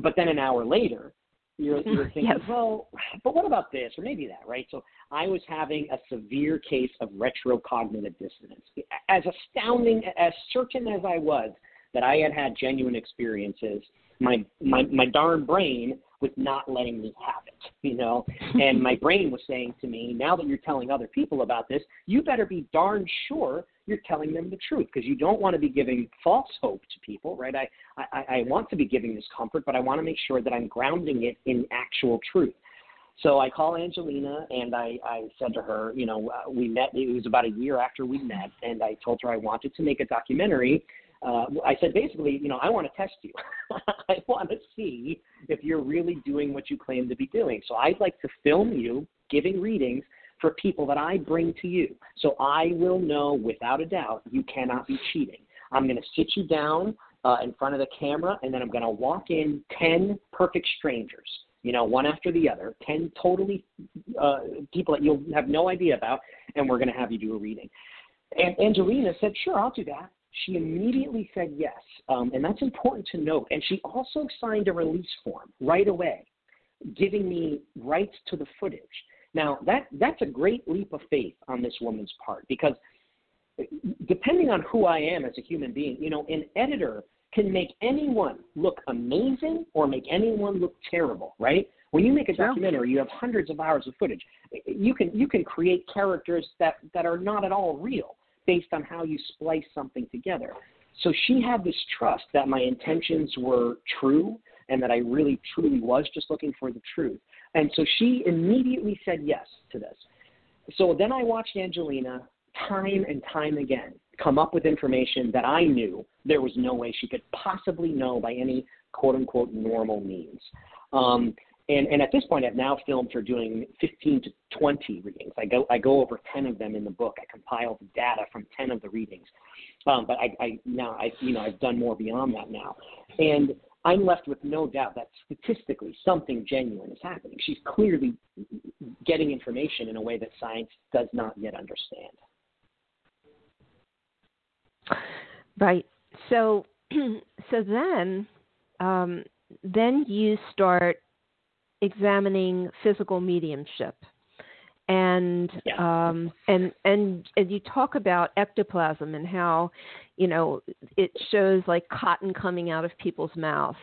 but then an hour later you're, you're thinking, yes. well, but what about this or maybe that, right? So I was having a severe case of retrocognitive dissonance. As astounding, as certain as I was that I had had genuine experiences, my my my darn brain was not letting me have it, you know. and my brain was saying to me, now that you're telling other people about this, you better be darn sure you're telling them the truth because you don't want to be giving false hope to people, right? I, I, I want to be giving this comfort, but I want to make sure that I'm grounding it in actual truth. So I call Angelina and I, I said to her, you know, uh, we met, it was about a year after we met, and I told her I wanted to make a documentary uh, I said basically, you know, I want to test you. I want to see if you're really doing what you claim to be doing. So I'd like to film you giving readings for people that I bring to you. So I will know without a doubt you cannot be cheating. I'm going to sit you down uh, in front of the camera, and then I'm going to walk in 10 perfect strangers, you know, one after the other, 10 totally uh, people that you'll have no idea about, and we're going to have you do a reading. And Angelina said, Sure, I'll do that. She immediately said yes, um, and that's important to note. And she also signed a release form right away, giving me rights to the footage. Now that that's a great leap of faith on this woman's part because depending on who I am as a human being, you know, an editor can make anyone look amazing or make anyone look terrible, right? When you make a documentary, you have hundreds of hours of footage. You can you can create characters that that are not at all real based on how you splice something together. So she had this trust that my intentions were true and that I really truly was just looking for the truth. And so she immediately said yes to this. So then I watched Angelina time and time again come up with information that I knew there was no way she could possibly know by any quote unquote normal means. Um, and, and at this point, I've now filmed her doing 15 to 20 readings. I go, I go over 10 of them in the book. I compile the data from 10 of the readings. Um, but I, I now, I, you know, I've done more beyond that now. And I'm left with no doubt that statistically something genuine is happening. She's clearly getting information in a way that science does not yet understand. Right. So, so then, um, then you start examining physical mediumship and yeah. um, and and and you talk about ectoplasm and how you know it shows like cotton coming out of people's mouths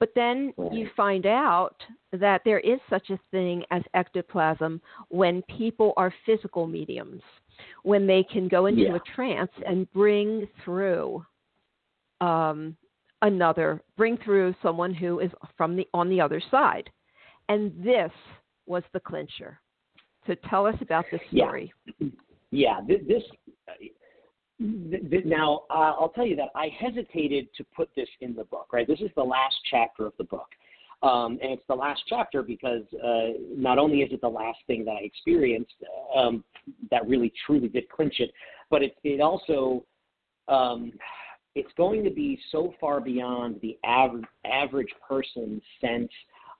but then you find out that there is such a thing as ectoplasm when people are physical mediums when they can go into yeah. a trance and bring through um, another bring through someone who is from the on the other side and this was the clincher. So tell us about this story. Yeah, yeah this. now, uh, I'll tell you that I hesitated to put this in the book. Right, this is the last chapter of the book, um, and it's the last chapter because uh, not only is it the last thing that I experienced um, that really truly did clinch it, but it, it also um, it's going to be so far beyond the average average person's sense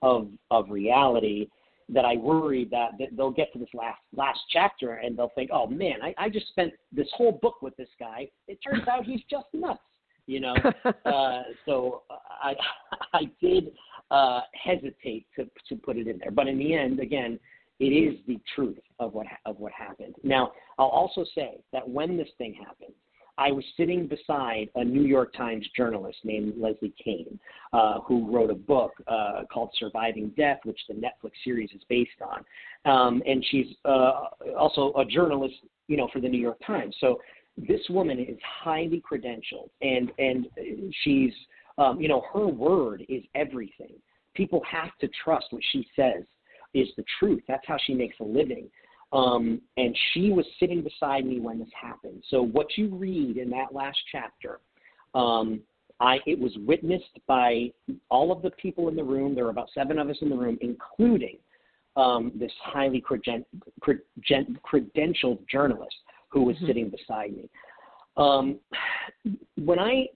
of of reality that I worry that, that they'll get to this last last chapter and they'll think, oh man, I, I just spent this whole book with this guy. It turns out he's just nuts, you know. uh, so I I did uh, hesitate to to put it in there, but in the end, again, it is the truth of what of what happened. Now, I'll also say that when this thing happened, I was sitting beside a New York Times journalist named Leslie Kean, uh, who wrote a book uh, called Surviving Death, which the Netflix series is based on. Um, and she's uh, also a journalist, you know, for the New York Times. So this woman is highly credentialed, and and she's, um, you know, her word is everything. People have to trust what she says is the truth. That's how she makes a living. Um, and she was sitting beside me when this happened. So what you read in that last chapter, um, I it was witnessed by all of the people in the room. There were about seven of us in the room, including um, this highly creden- creden- credentialed journalist who was mm-hmm. sitting beside me. Um, when I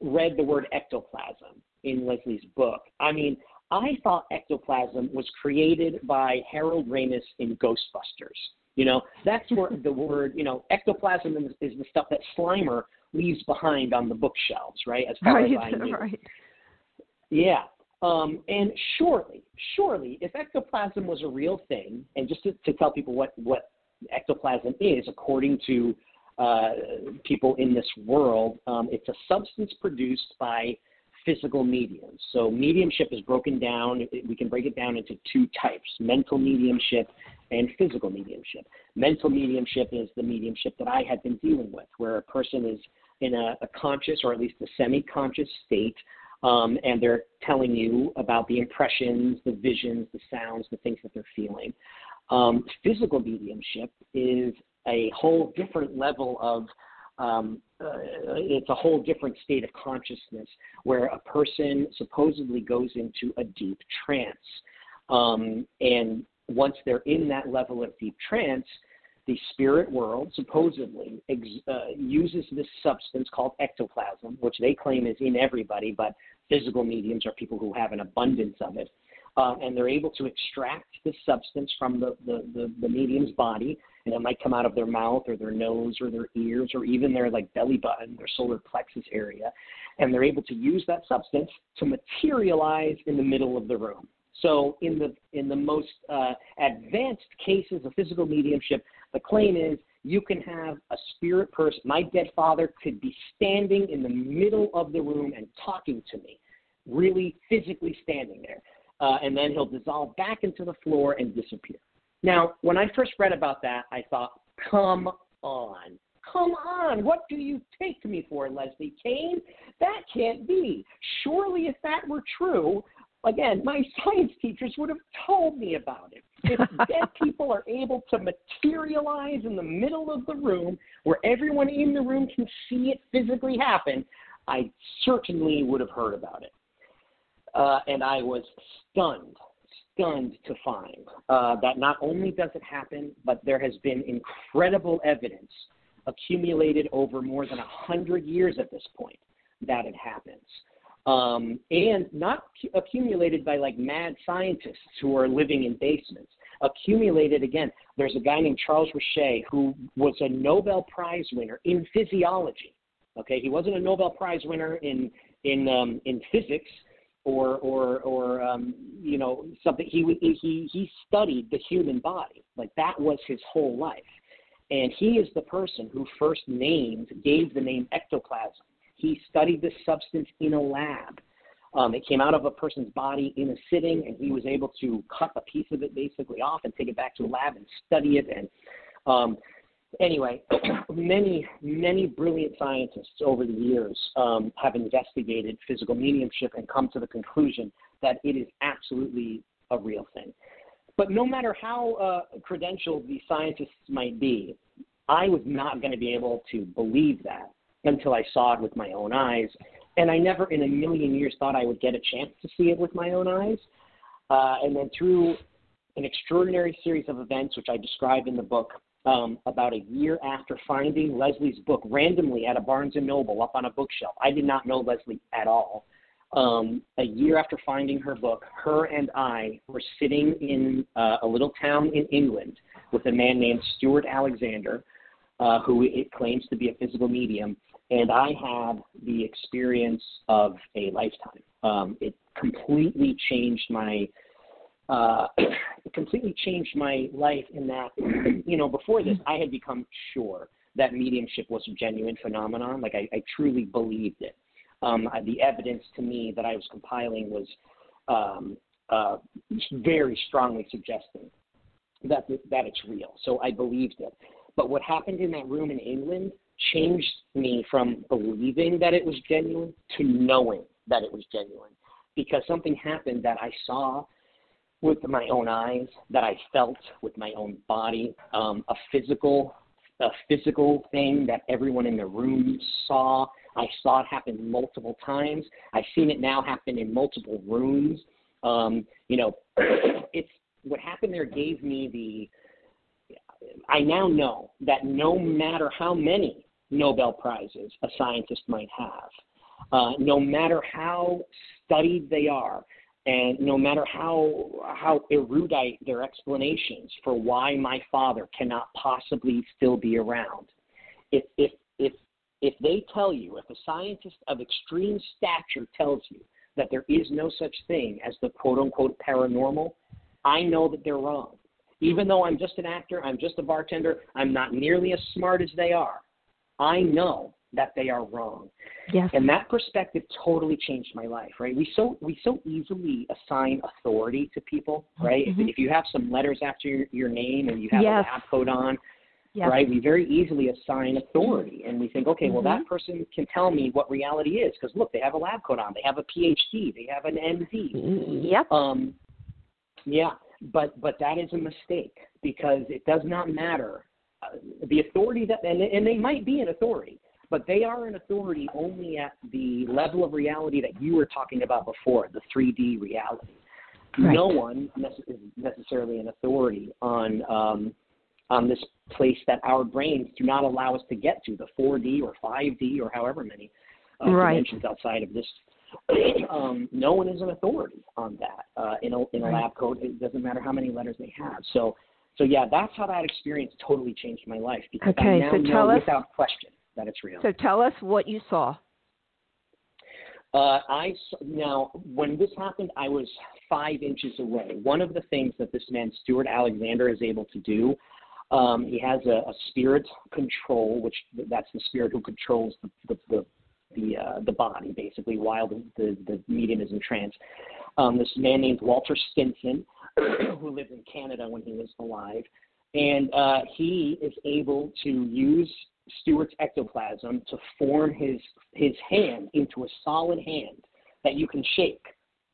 read the word ectoplasm in Leslie's book, I mean, I thought ectoplasm was created by Harold Ramis in Ghostbusters. You know, that's where the word, you know, ectoplasm is, is the stuff that Slimer leaves behind on the bookshelves, right? As far right, as I knew. Right. Yeah. Um, and surely, surely, if ectoplasm was a real thing, and just to, to tell people what, what ectoplasm is, according to uh, people in this world, um, it's a substance produced by physical mediums. So mediumship is broken down. We can break it down into two types: mental mediumship and physical mediumship. Mental mediumship is the mediumship that I had been dealing with, where a person is in a, a conscious or at least a semi-conscious state, um, and they're telling you about the impressions, the visions, the sounds, the things that they're feeling. Um, physical mediumship is a whole different level of um, uh, it's a whole different state of consciousness where a person supposedly goes into a deep trance. Um, and once they're in that level of deep trance, the spirit world supposedly ex- uh, uses this substance called ectoplasm, which they claim is in everybody, but physical mediums are people who have an abundance of it. Uh, and they're able to extract this substance from the, the, the, the medium's body and it might come out of their mouth or their nose or their ears or even their like belly button, their solar plexus area, and they're able to use that substance to materialize in the middle of the room. So in the in the most uh, advanced cases of physical mediumship, the claim is you can have a spirit person. My dead father could be standing in the middle of the room and talking to me, really physically standing there, uh, and then he'll dissolve back into the floor and disappear. Now, when I first read about that, I thought, come on. Come on, what do you take me for, Leslie Kean? That can't be. Surely, if that were true, again, my science teachers would have told me about it. If dead people are able to materialize in the middle of the room where everyone in the room can see it physically happen, I certainly would have heard about it. Uh, and I was stunned stunned to find uh, that not only does it happen, but there has been incredible evidence accumulated over more than a hundred years at this point that it happens. Um, and not accumulated by like mad scientists who are living in basements. Accumulated again. There's a guy named Charles Richet who was a Nobel Prize winner in physiology. Okay, he wasn't a Nobel Prize winner in in um, in physics or or or um, you know something. He he he studied the human body like that was his whole life, and he is the person who first named gave the name ectoplasm. He studied this substance in a lab. Um, it came out of a person's body in a sitting, and he was able to cut a piece of it basically off and take it back to a lab and study it. And um, anyway, many, many brilliant scientists over the years um, have investigated physical mediumship and come to the conclusion that it is absolutely a real thing. But no matter how uh, credentialed these scientists might be, I was not going to be able to believe that until I saw it with my own eyes. And I never in a million years thought I would get a chance to see it with my own eyes. Uh, and then through an extraordinary series of events, which I describe in the book, um, about a year after finding Leslie's book randomly at a Barnes and Noble up on a bookshelf. I did not know Leslie at all. Um, a year after finding her book, her and I were sitting in uh, a little town in England with a man named Stewart Alexander, uh, who it claims to be a physical medium, and I had the experience of a lifetime. Um, it completely changed my uh, completely changed my life in that, you know, before this, I had become sure that mediumship was a genuine phenomenon. Like I, I truly believed it. Um, the evidence to me that I was compiling was um, uh, very strongly suggesting that that it's real. So I believed it. But what happened in that room in England changed me from believing that it was genuine to knowing that it was genuine, because something happened that I saw with my own eyes, that I felt with my own body, um, a physical a physical thing that everyone in the room saw. I saw it happen multiple times. I've seen it now happen in multiple rooms. Um, you know, it's what happened there gave me the. I now know that no matter how many Nobel prizes a scientist might have, uh, no matter how studied they are, and no matter how how erudite their explanations for why my father cannot possibly still be around, if if if if they tell you, if a scientist of extreme stature tells you that there is no such thing as the quote unquote paranormal, I know that they're wrong. Even though I'm just an actor, I'm just a bartender, I'm not nearly as smart as they are. I know that they are wrong. Yes. And that perspective totally changed my life, right? We so we so easily assign authority to people, right? Mm-hmm. If, if you have some letters after your, your name and you have yes. a lab coat on, yes. right? We very easily assign authority, and we think, okay, well, Mm-hmm. that person can tell me what reality is because look, they have a lab coat on, they have a PhD, they have an MD. Yep. Um, yeah, but but that is a mistake because it does not matter. Uh, the authority that and and they might be an authority, but they are an authority only at the level of reality that you were talking about before, the 3D reality. Right. No one is necessarily an authority on um, on this place that our brains do not allow us to get to, the 4D or 5D or however many uh, Right. dimensions outside of this. um, no one is an authority on that uh, in a in a Right. lab coat. It doesn't matter how many letters they have. So. So yeah, that's how that experience totally changed my life because I Okay, now so know tell us- without question that it's real. So tell us what you saw. Uh, I now when this happened, I was five inches away. One of the things that this man Stewart Alexander is able to do, um, he has a, a spirit control, which that's the spirit who controls the the the, the, uh, the body basically while the, the the medium is in trance. Um, this man named Walter Stinson, who lived in Canada when he was alive, and uh, he is able to use Stewart's ectoplasm to form his his hand into a solid hand that you can shake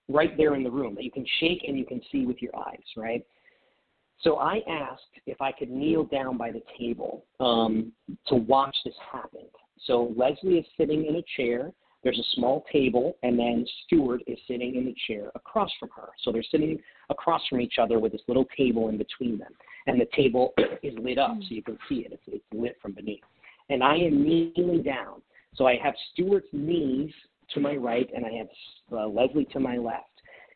right there in the room that you can shake and you can see with your eyes, right? So I asked if I could kneel down by the table um, to watch this happen. So Leslie is sitting in a chair. There's a small table, and then Stewart is sitting in the chair across from her. So they're sitting across from each other with this little table in between them, and the table is lit up so you can see it. It's, it's lit from beneath and I am kneeling down. So I have Stewart's knees to my right, and I have uh, Leslie to my left.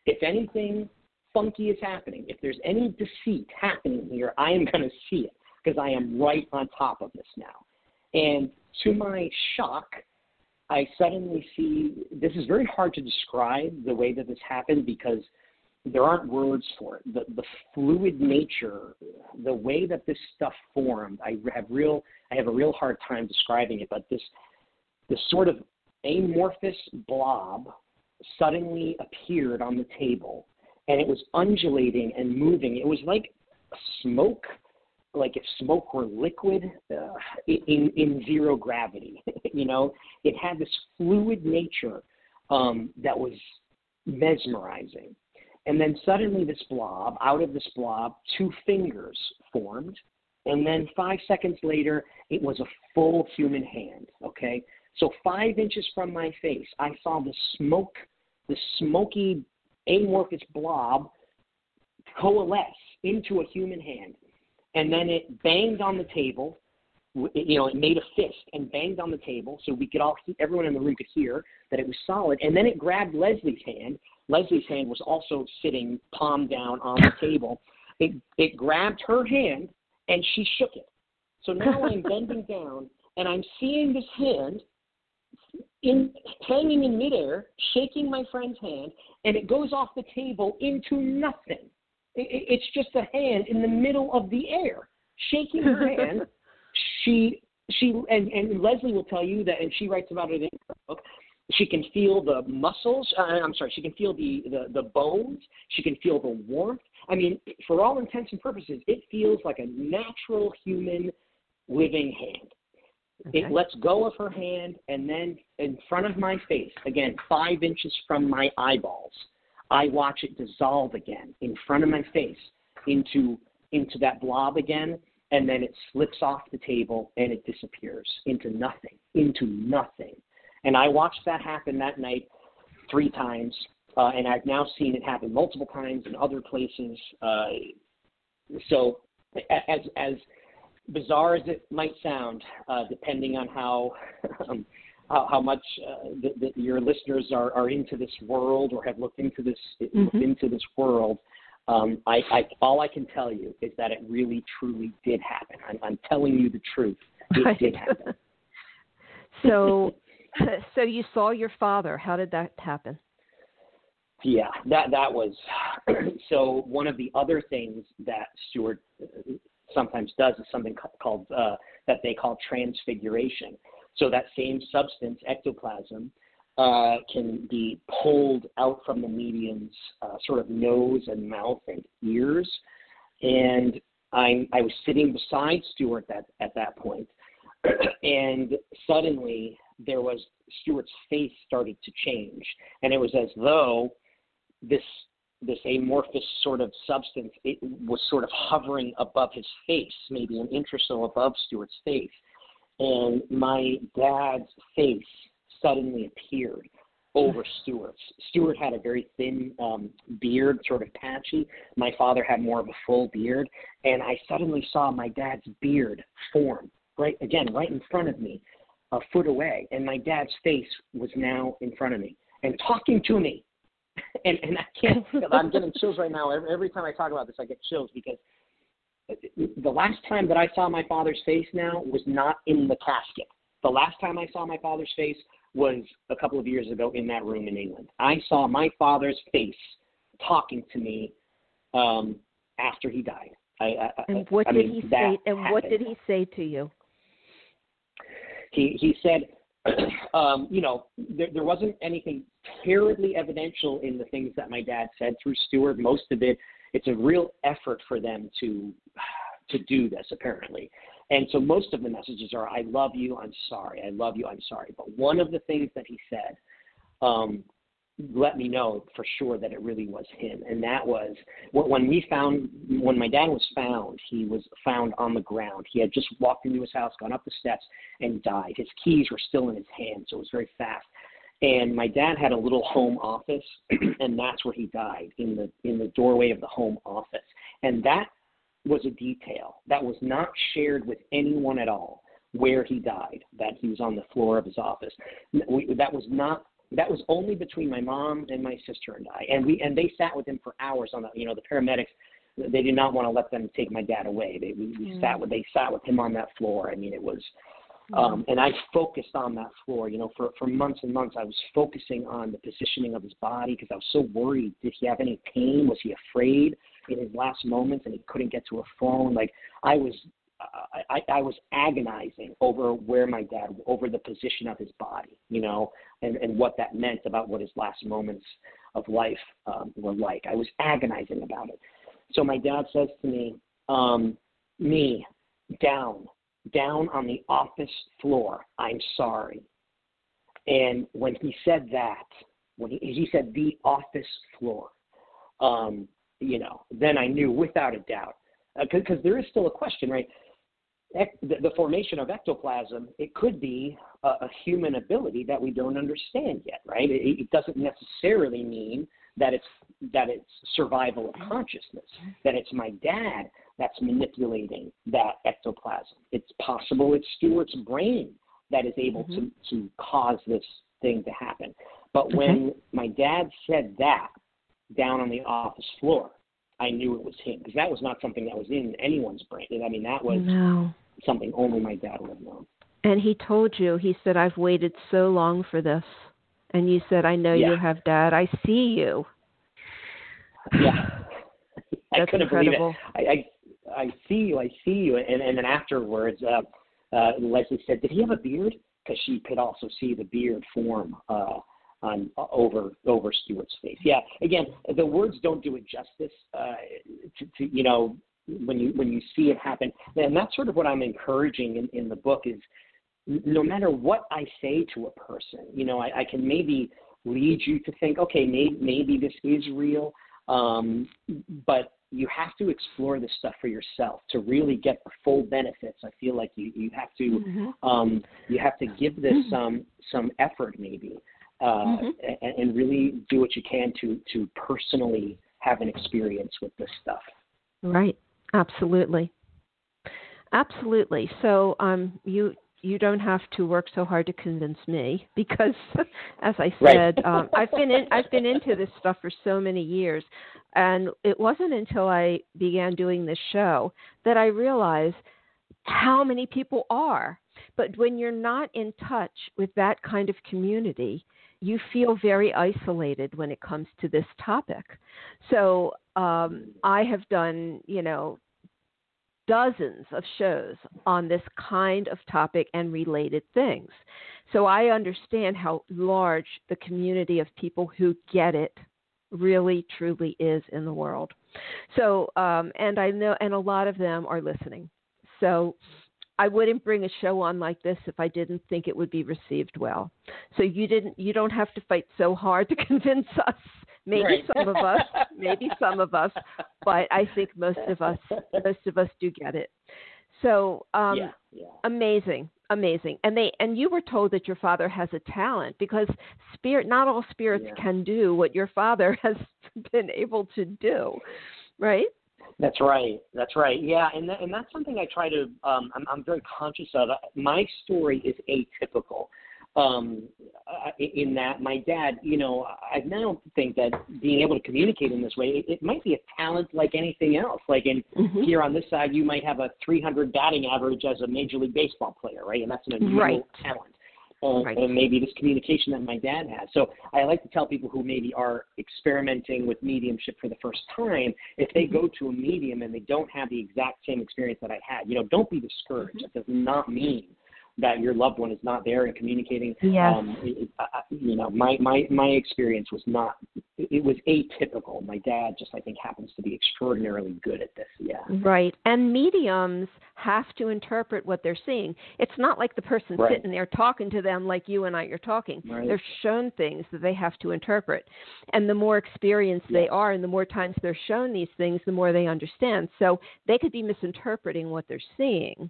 If anything funky is happening, if there's any deceit happening here, I am going to see it because I am right on top of this now. And to my shock, I suddenly see this is very hard to describe the way that this happened because there aren't words for it. The, the fluid nature, the way that this stuff formed, I have real, I have a real hard time describing it. But this, this sort of amorphous blob suddenly appeared on the table, and it was undulating and moving. It was like smoke, like if smoke were liquid uh, in in zero gravity. you know, it had this fluid nature um, that was mesmerizing. And then suddenly, this blob, out of this blob, two fingers formed. And then five seconds later, it was a full human hand. Okay? So, five inches from my face, I saw the smoke, the smoky, amorphous blob coalesce into a human hand. And then it banged on the table. You know, it made a fist and banged on the table so we could all, everyone in the room could hear that it was solid. And then it grabbed Leslie's hand Leslie's hand was also sitting palm down on the table. It, it grabbed her hand and she shook it. So now I'm bending down and I'm seeing this hand in hanging in midair, shaking my friend's hand, and it goes off the table into nothing. It, it, it's just a hand in the middle of the air, shaking her hand. She she and, and Leslie will tell you that, and she writes about it in her book. She can feel the muscles. Uh, I'm sorry. She can feel the, the the bones. She can feel the warmth. I mean, for all intents and purposes, it feels like a natural human living hand. Okay. It lets go of her hand, and then in front of my face, again, five inches from my eyeballs, I watch it dissolve again in front of my face into into that blob again, and then it slips off the table and it disappears into nothing, into nothing. And I watched that happen that night three times, uh, and I've now seen it happen multiple times in other places. Uh, so, as as bizarre as it might sound, uh, depending on how um, how, how much uh, the, the, your listeners are, are into this world or have looked into this mm-hmm. into this world. Um, I, I, all I can tell you is that it really, truly did happen. I'm, I'm telling you the truth. It did happen. so, so you saw your father. How did that happen? Yeah, that that was so. One of the other things that Stewart uh, sometimes does is something called uh, that they call transfiguration. So that same substance, ectoplasm, uh, can be pulled out from the medium's uh, sort of nose and mouth and ears. And I, I was sitting beside Stewart at, at that point, and suddenly there was Stewart's face started to change, and it was as though this this amorphous sort of substance it was sort of hovering above his face, maybe an inch or so above Stewart's face, and my dad's face suddenly appeared over Stewart's. Stewart had a very thin um, beard, sort of patchy. My father had more of a full beard, and I suddenly saw my dad's beard form right again, right in front of me, a foot away, and my dad's face was now in front of me and talking to me. And and I can't. I'm getting chills right now. Every, every time I talk about this, I get chills because the last time that I saw my father's face now was not in the casket. The last time I saw my father's face was a couple of years ago in that room in England. I saw my father's face talking to me um, after he died. I, I, and what I did mean, he say? And happened. what did he say to you? He he said, um, you know, there, there wasn't anything terribly evidential in the things that my dad said through Stewart. Most of it, it's a real effort for them to to do this apparently. And so most of the messages are, I love you, I'm sorry, I love you, I'm sorry. But one of the things that he said um, let me know for sure that it really was him. And that was when we found, when my dad was found, he was found on the ground. He had just walked into his house, gone up the steps, and died. His keys were still in his hand, so it was very fast. And my dad had a little home office, and that's where he died in the in the doorway of the home office. And that was a detail that was not shared with anyone at all where he died, that he was on the floor of his office. That was not that was only between my mom and my sister and I, and we and they sat with him for hours on the you know the paramedics. They did not want to let them take my dad away. They we, we mm. sat with they sat with him on that floor. I mean, it was um, and I focused on that floor. You know, for for months and months, I was focusing on the positioning of his body because I was so worried. Did he have any pain? Was he afraid in his last moments and he couldn't get to a phone? Like I was, I, I was agonizing over where my dad, over the position of his body. You know, and and what that meant about what his last moments of life um, were like. I was agonizing about it. So my dad says to me, um, "Me, down." down on the office floor, I'm sorry. And when he said that, when he, he said the office floor, um, you know, then I knew without a doubt, because uh, there is still a question, right? The, formation of ectoplasm, it could be a, a, human ability that we don't understand yet, right? It, it doesn't necessarily mean that it's that it's survival of consciousness, that it's my dad that's manipulating that ectoplasm. It's possible it's Stewart's brain that is able mm-hmm. to, to cause this thing to happen. But okay. when my dad said that down on the office floor, I knew it was him because that was not something that was in anyone's brain. I mean, that was no. something only my dad would have known. And he told you, he said, I've waited so long for this. And you said, I know yeah. you have, Dad. I see you. Yeah. I That's couldn't incredible. believe it. I, I see you, I see you. And, and then afterwards, uh, uh, Leslie said, did he have a beard? Because she could also see the beard form uh, on uh, over over Stewart's face. Yeah, again, the words don't do it justice. Uh, to, to you know, when you when you see it happen, and that's sort of what I'm encouraging in, in the book is no matter what I say to a person, you know, I, I can maybe lead you to think, okay, maybe, maybe this is real. Um, but you have to explore this stuff for yourself to really get the full benefits. I feel like you, you have to mm-hmm. um, you have to give this mm-hmm. some some effort maybe uh, mm-hmm. and, and really do what you can to to personally have an experience with this stuff. Right. Absolutely. Absolutely. So um, you you don't have to work so hard to convince me because, as I said, right. um, I've been in I've been into this stuff for so many years, and it wasn't until I began doing this show that I realized how many people are. But when you're not in touch with that kind of community, you feel very isolated when it comes to this topic. So um, I have done, you know, dozens of shows on this kind of topic and related things. So I understand how large the community of people who get it really truly is in the world. So, um, and I know, and a lot of them are listening. So I wouldn't bring a show on like this if I didn't think it would be received well. So you didn't, you don't have to fight so hard to convince us Maybe right. some of us, maybe some of us, but I think most of us, most of us do get it. So um, yeah, yeah. amazing, amazing. And they and you were told that your father has a talent because spirit, not all spirits yeah. can do what your father has been able to do, right? That's right. That's right. Yeah, and that, and that's something I try to. Um, I'm, I'm very conscious of. My story is atypical um, in that my dad, you know, I now think that being able to communicate in this way, it, it might be a talent like anything else. Like in mm-hmm. here on this side, you might have a 300 batting average as a major league baseball player, right? And that's an unusual right. talent. Uh, right. and maybe this communication that my dad has. So I like to tell people who maybe are experimenting with mediumship for the first time, if they mm-hmm. go to a medium and they don't have the exact same experience that I had, you know, don't be discouraged. Mm-hmm. It does not mean that your loved one is not there and communicating. Yes. Um, it, you know, my, my, my experience was not, it was atypical. My dad just, I think, happens to be extraordinarily good at this. Yeah. Right. And mediums have to interpret what they're seeing. It's not like the person right. sitting there talking to them like you and I are talking. Right. They're shown things that they have to interpret. And the more experienced yes. they are and the more times they're shown these things, the more they understand. So they could be misinterpreting what they're seeing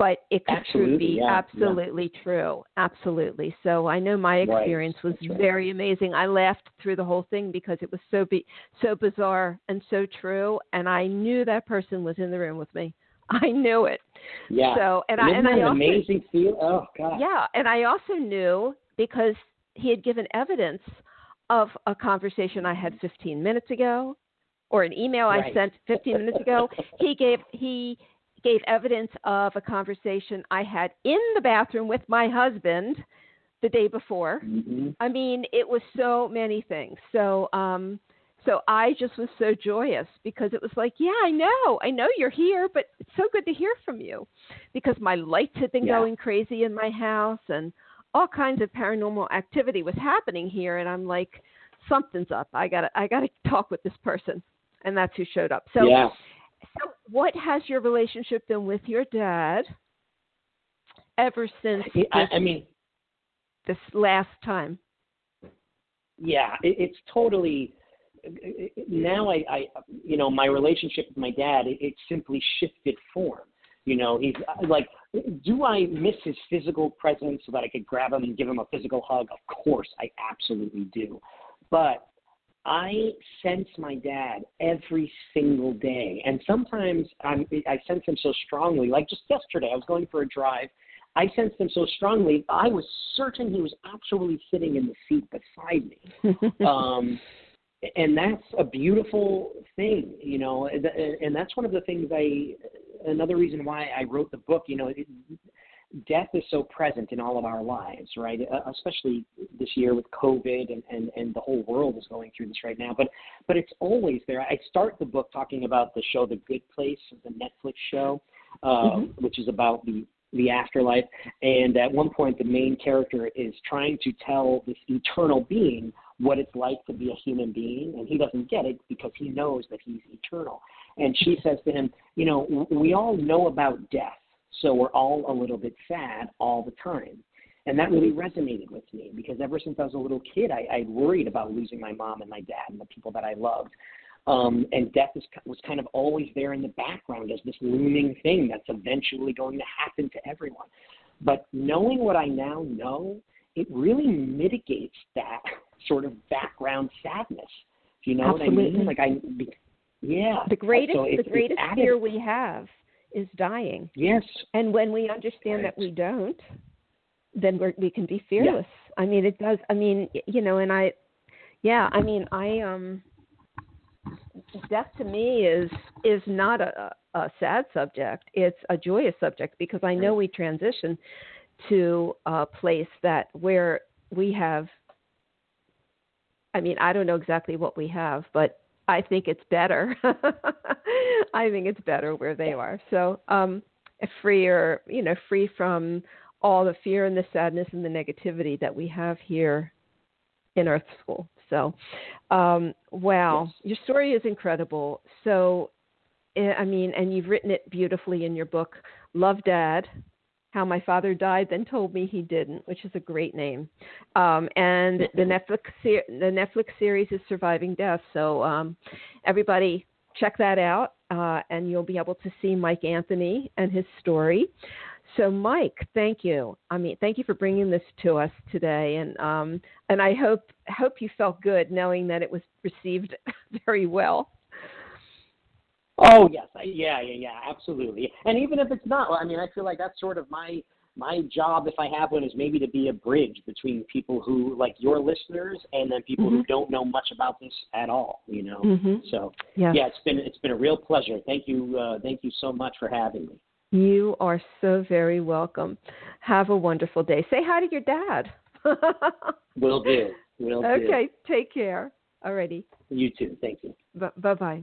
but it could absolutely, be yeah, absolutely yeah. true. Absolutely. So I know my experience right. was right. very amazing. I laughed through the whole thing because it was so be- so bizarre and so true, and I knew that person was in the room with me. I knew it. Yeah. So and Isn't I and that I also, amazing feel. Oh God. Yeah, and I also knew because he had given evidence of a conversation I had 15 minutes ago, or an email right. I sent 15 minutes ago. He gave he gave evidence of a conversation I had in the bathroom with my husband the day before. Mm-hmm. I mean, it was so many things. So, um, so I just was so joyous because it was like, yeah, I know, I know you're here, but it's so good to hear from you, because my lights had been yeah. going crazy in my house and all kinds of paranormal activity was happening here, and I'm like, something's up. I gotta, I gotta talk with this person, and that's who showed up. So, yeah. What has your relationship been with your dad ever since? This, I, I mean, this last time. Yeah, it, it's totally. Now I, I, you know, my relationship with my dad, it, it simply shifted form. You know, he's like, do I miss his physical presence so that I could grab him and give him a physical hug? Of course, I absolutely do. But I sense my dad every single day, and sometimes I'm, I sense him so strongly. Like just yesterday, I was going for a drive. I sensed him so strongly. I was certain he was actually sitting in the seat beside me. um, and that's a beautiful thing, you know. And that's one of the things I. Another reason why I wrote the book, you know, it, death is so present in all of our lives, right? Uh, especially this year with COVID and, and, and the whole world is going through this right now. But but it's always there. I start the book talking about the show The Good Place, the Netflix show, uh, mm-hmm. which is about the the afterlife. And at one point, the main character is trying to tell this eternal being what it's like to be a human being, and he doesn't get it because he knows that he's eternal. And she says to him, You know, we all know about death so we're all a little bit sad all the time. And that really resonated with me because ever since I was a little kid, I, I worried about losing my mom and my dad and the people that I loved. Um, and death is, was kind of always there in the background as this looming thing that's eventually going to happen to everyone. But knowing what I now know, it really mitigates that sort of background sadness. Do you know Absolutely. what I mean? Like I, yeah. The greatest, so the greatest fear we have is dying. Yes. And when we understand right. that we don't, then we we can be fearless. Yeah. I mean, it does. I mean, you know, and I, yeah, I mean, I um, death to me is is not a, a sad subject. It's a joyous subject because I know we transition to a place that where we have. I mean, I don't know exactly what we have, but I think it's better. I think it's better where they are. So, um, freer, you know, free from all the fear and the sadness and the negativity that we have here in Earth School. So, um, wow, yes. your story is incredible. So, eh, I mean, and you've written it beautifully in your book, Love Dad. How my father died, then told me he didn't, which is a great name. Um, and the Netflix the Netflix series is Surviving Death. So um, everybody check that out, uh, and you'll be able to see Mike Anthony and his story. So, Mike, thank you. I mean, thank you for bringing this to us today, and um, and I hope hope you felt good knowing that it was received very well. Oh yes, yeah, yeah, yeah, absolutely. And even if it's not, I mean, I feel like that's sort of my my job, if I have one, is maybe to be a bridge between people who like your listeners and then people mm-hmm. who don't know much about this at all. You know, mm-hmm. so yeah, it's been it's been a real pleasure. Thank you, uh, thank you so much for having me. You are so very welcome. Have a wonderful day. Say hi to your dad. Will do. Will okay, do. Okay, take care. Alrighty. You too. Thank you. bye bye.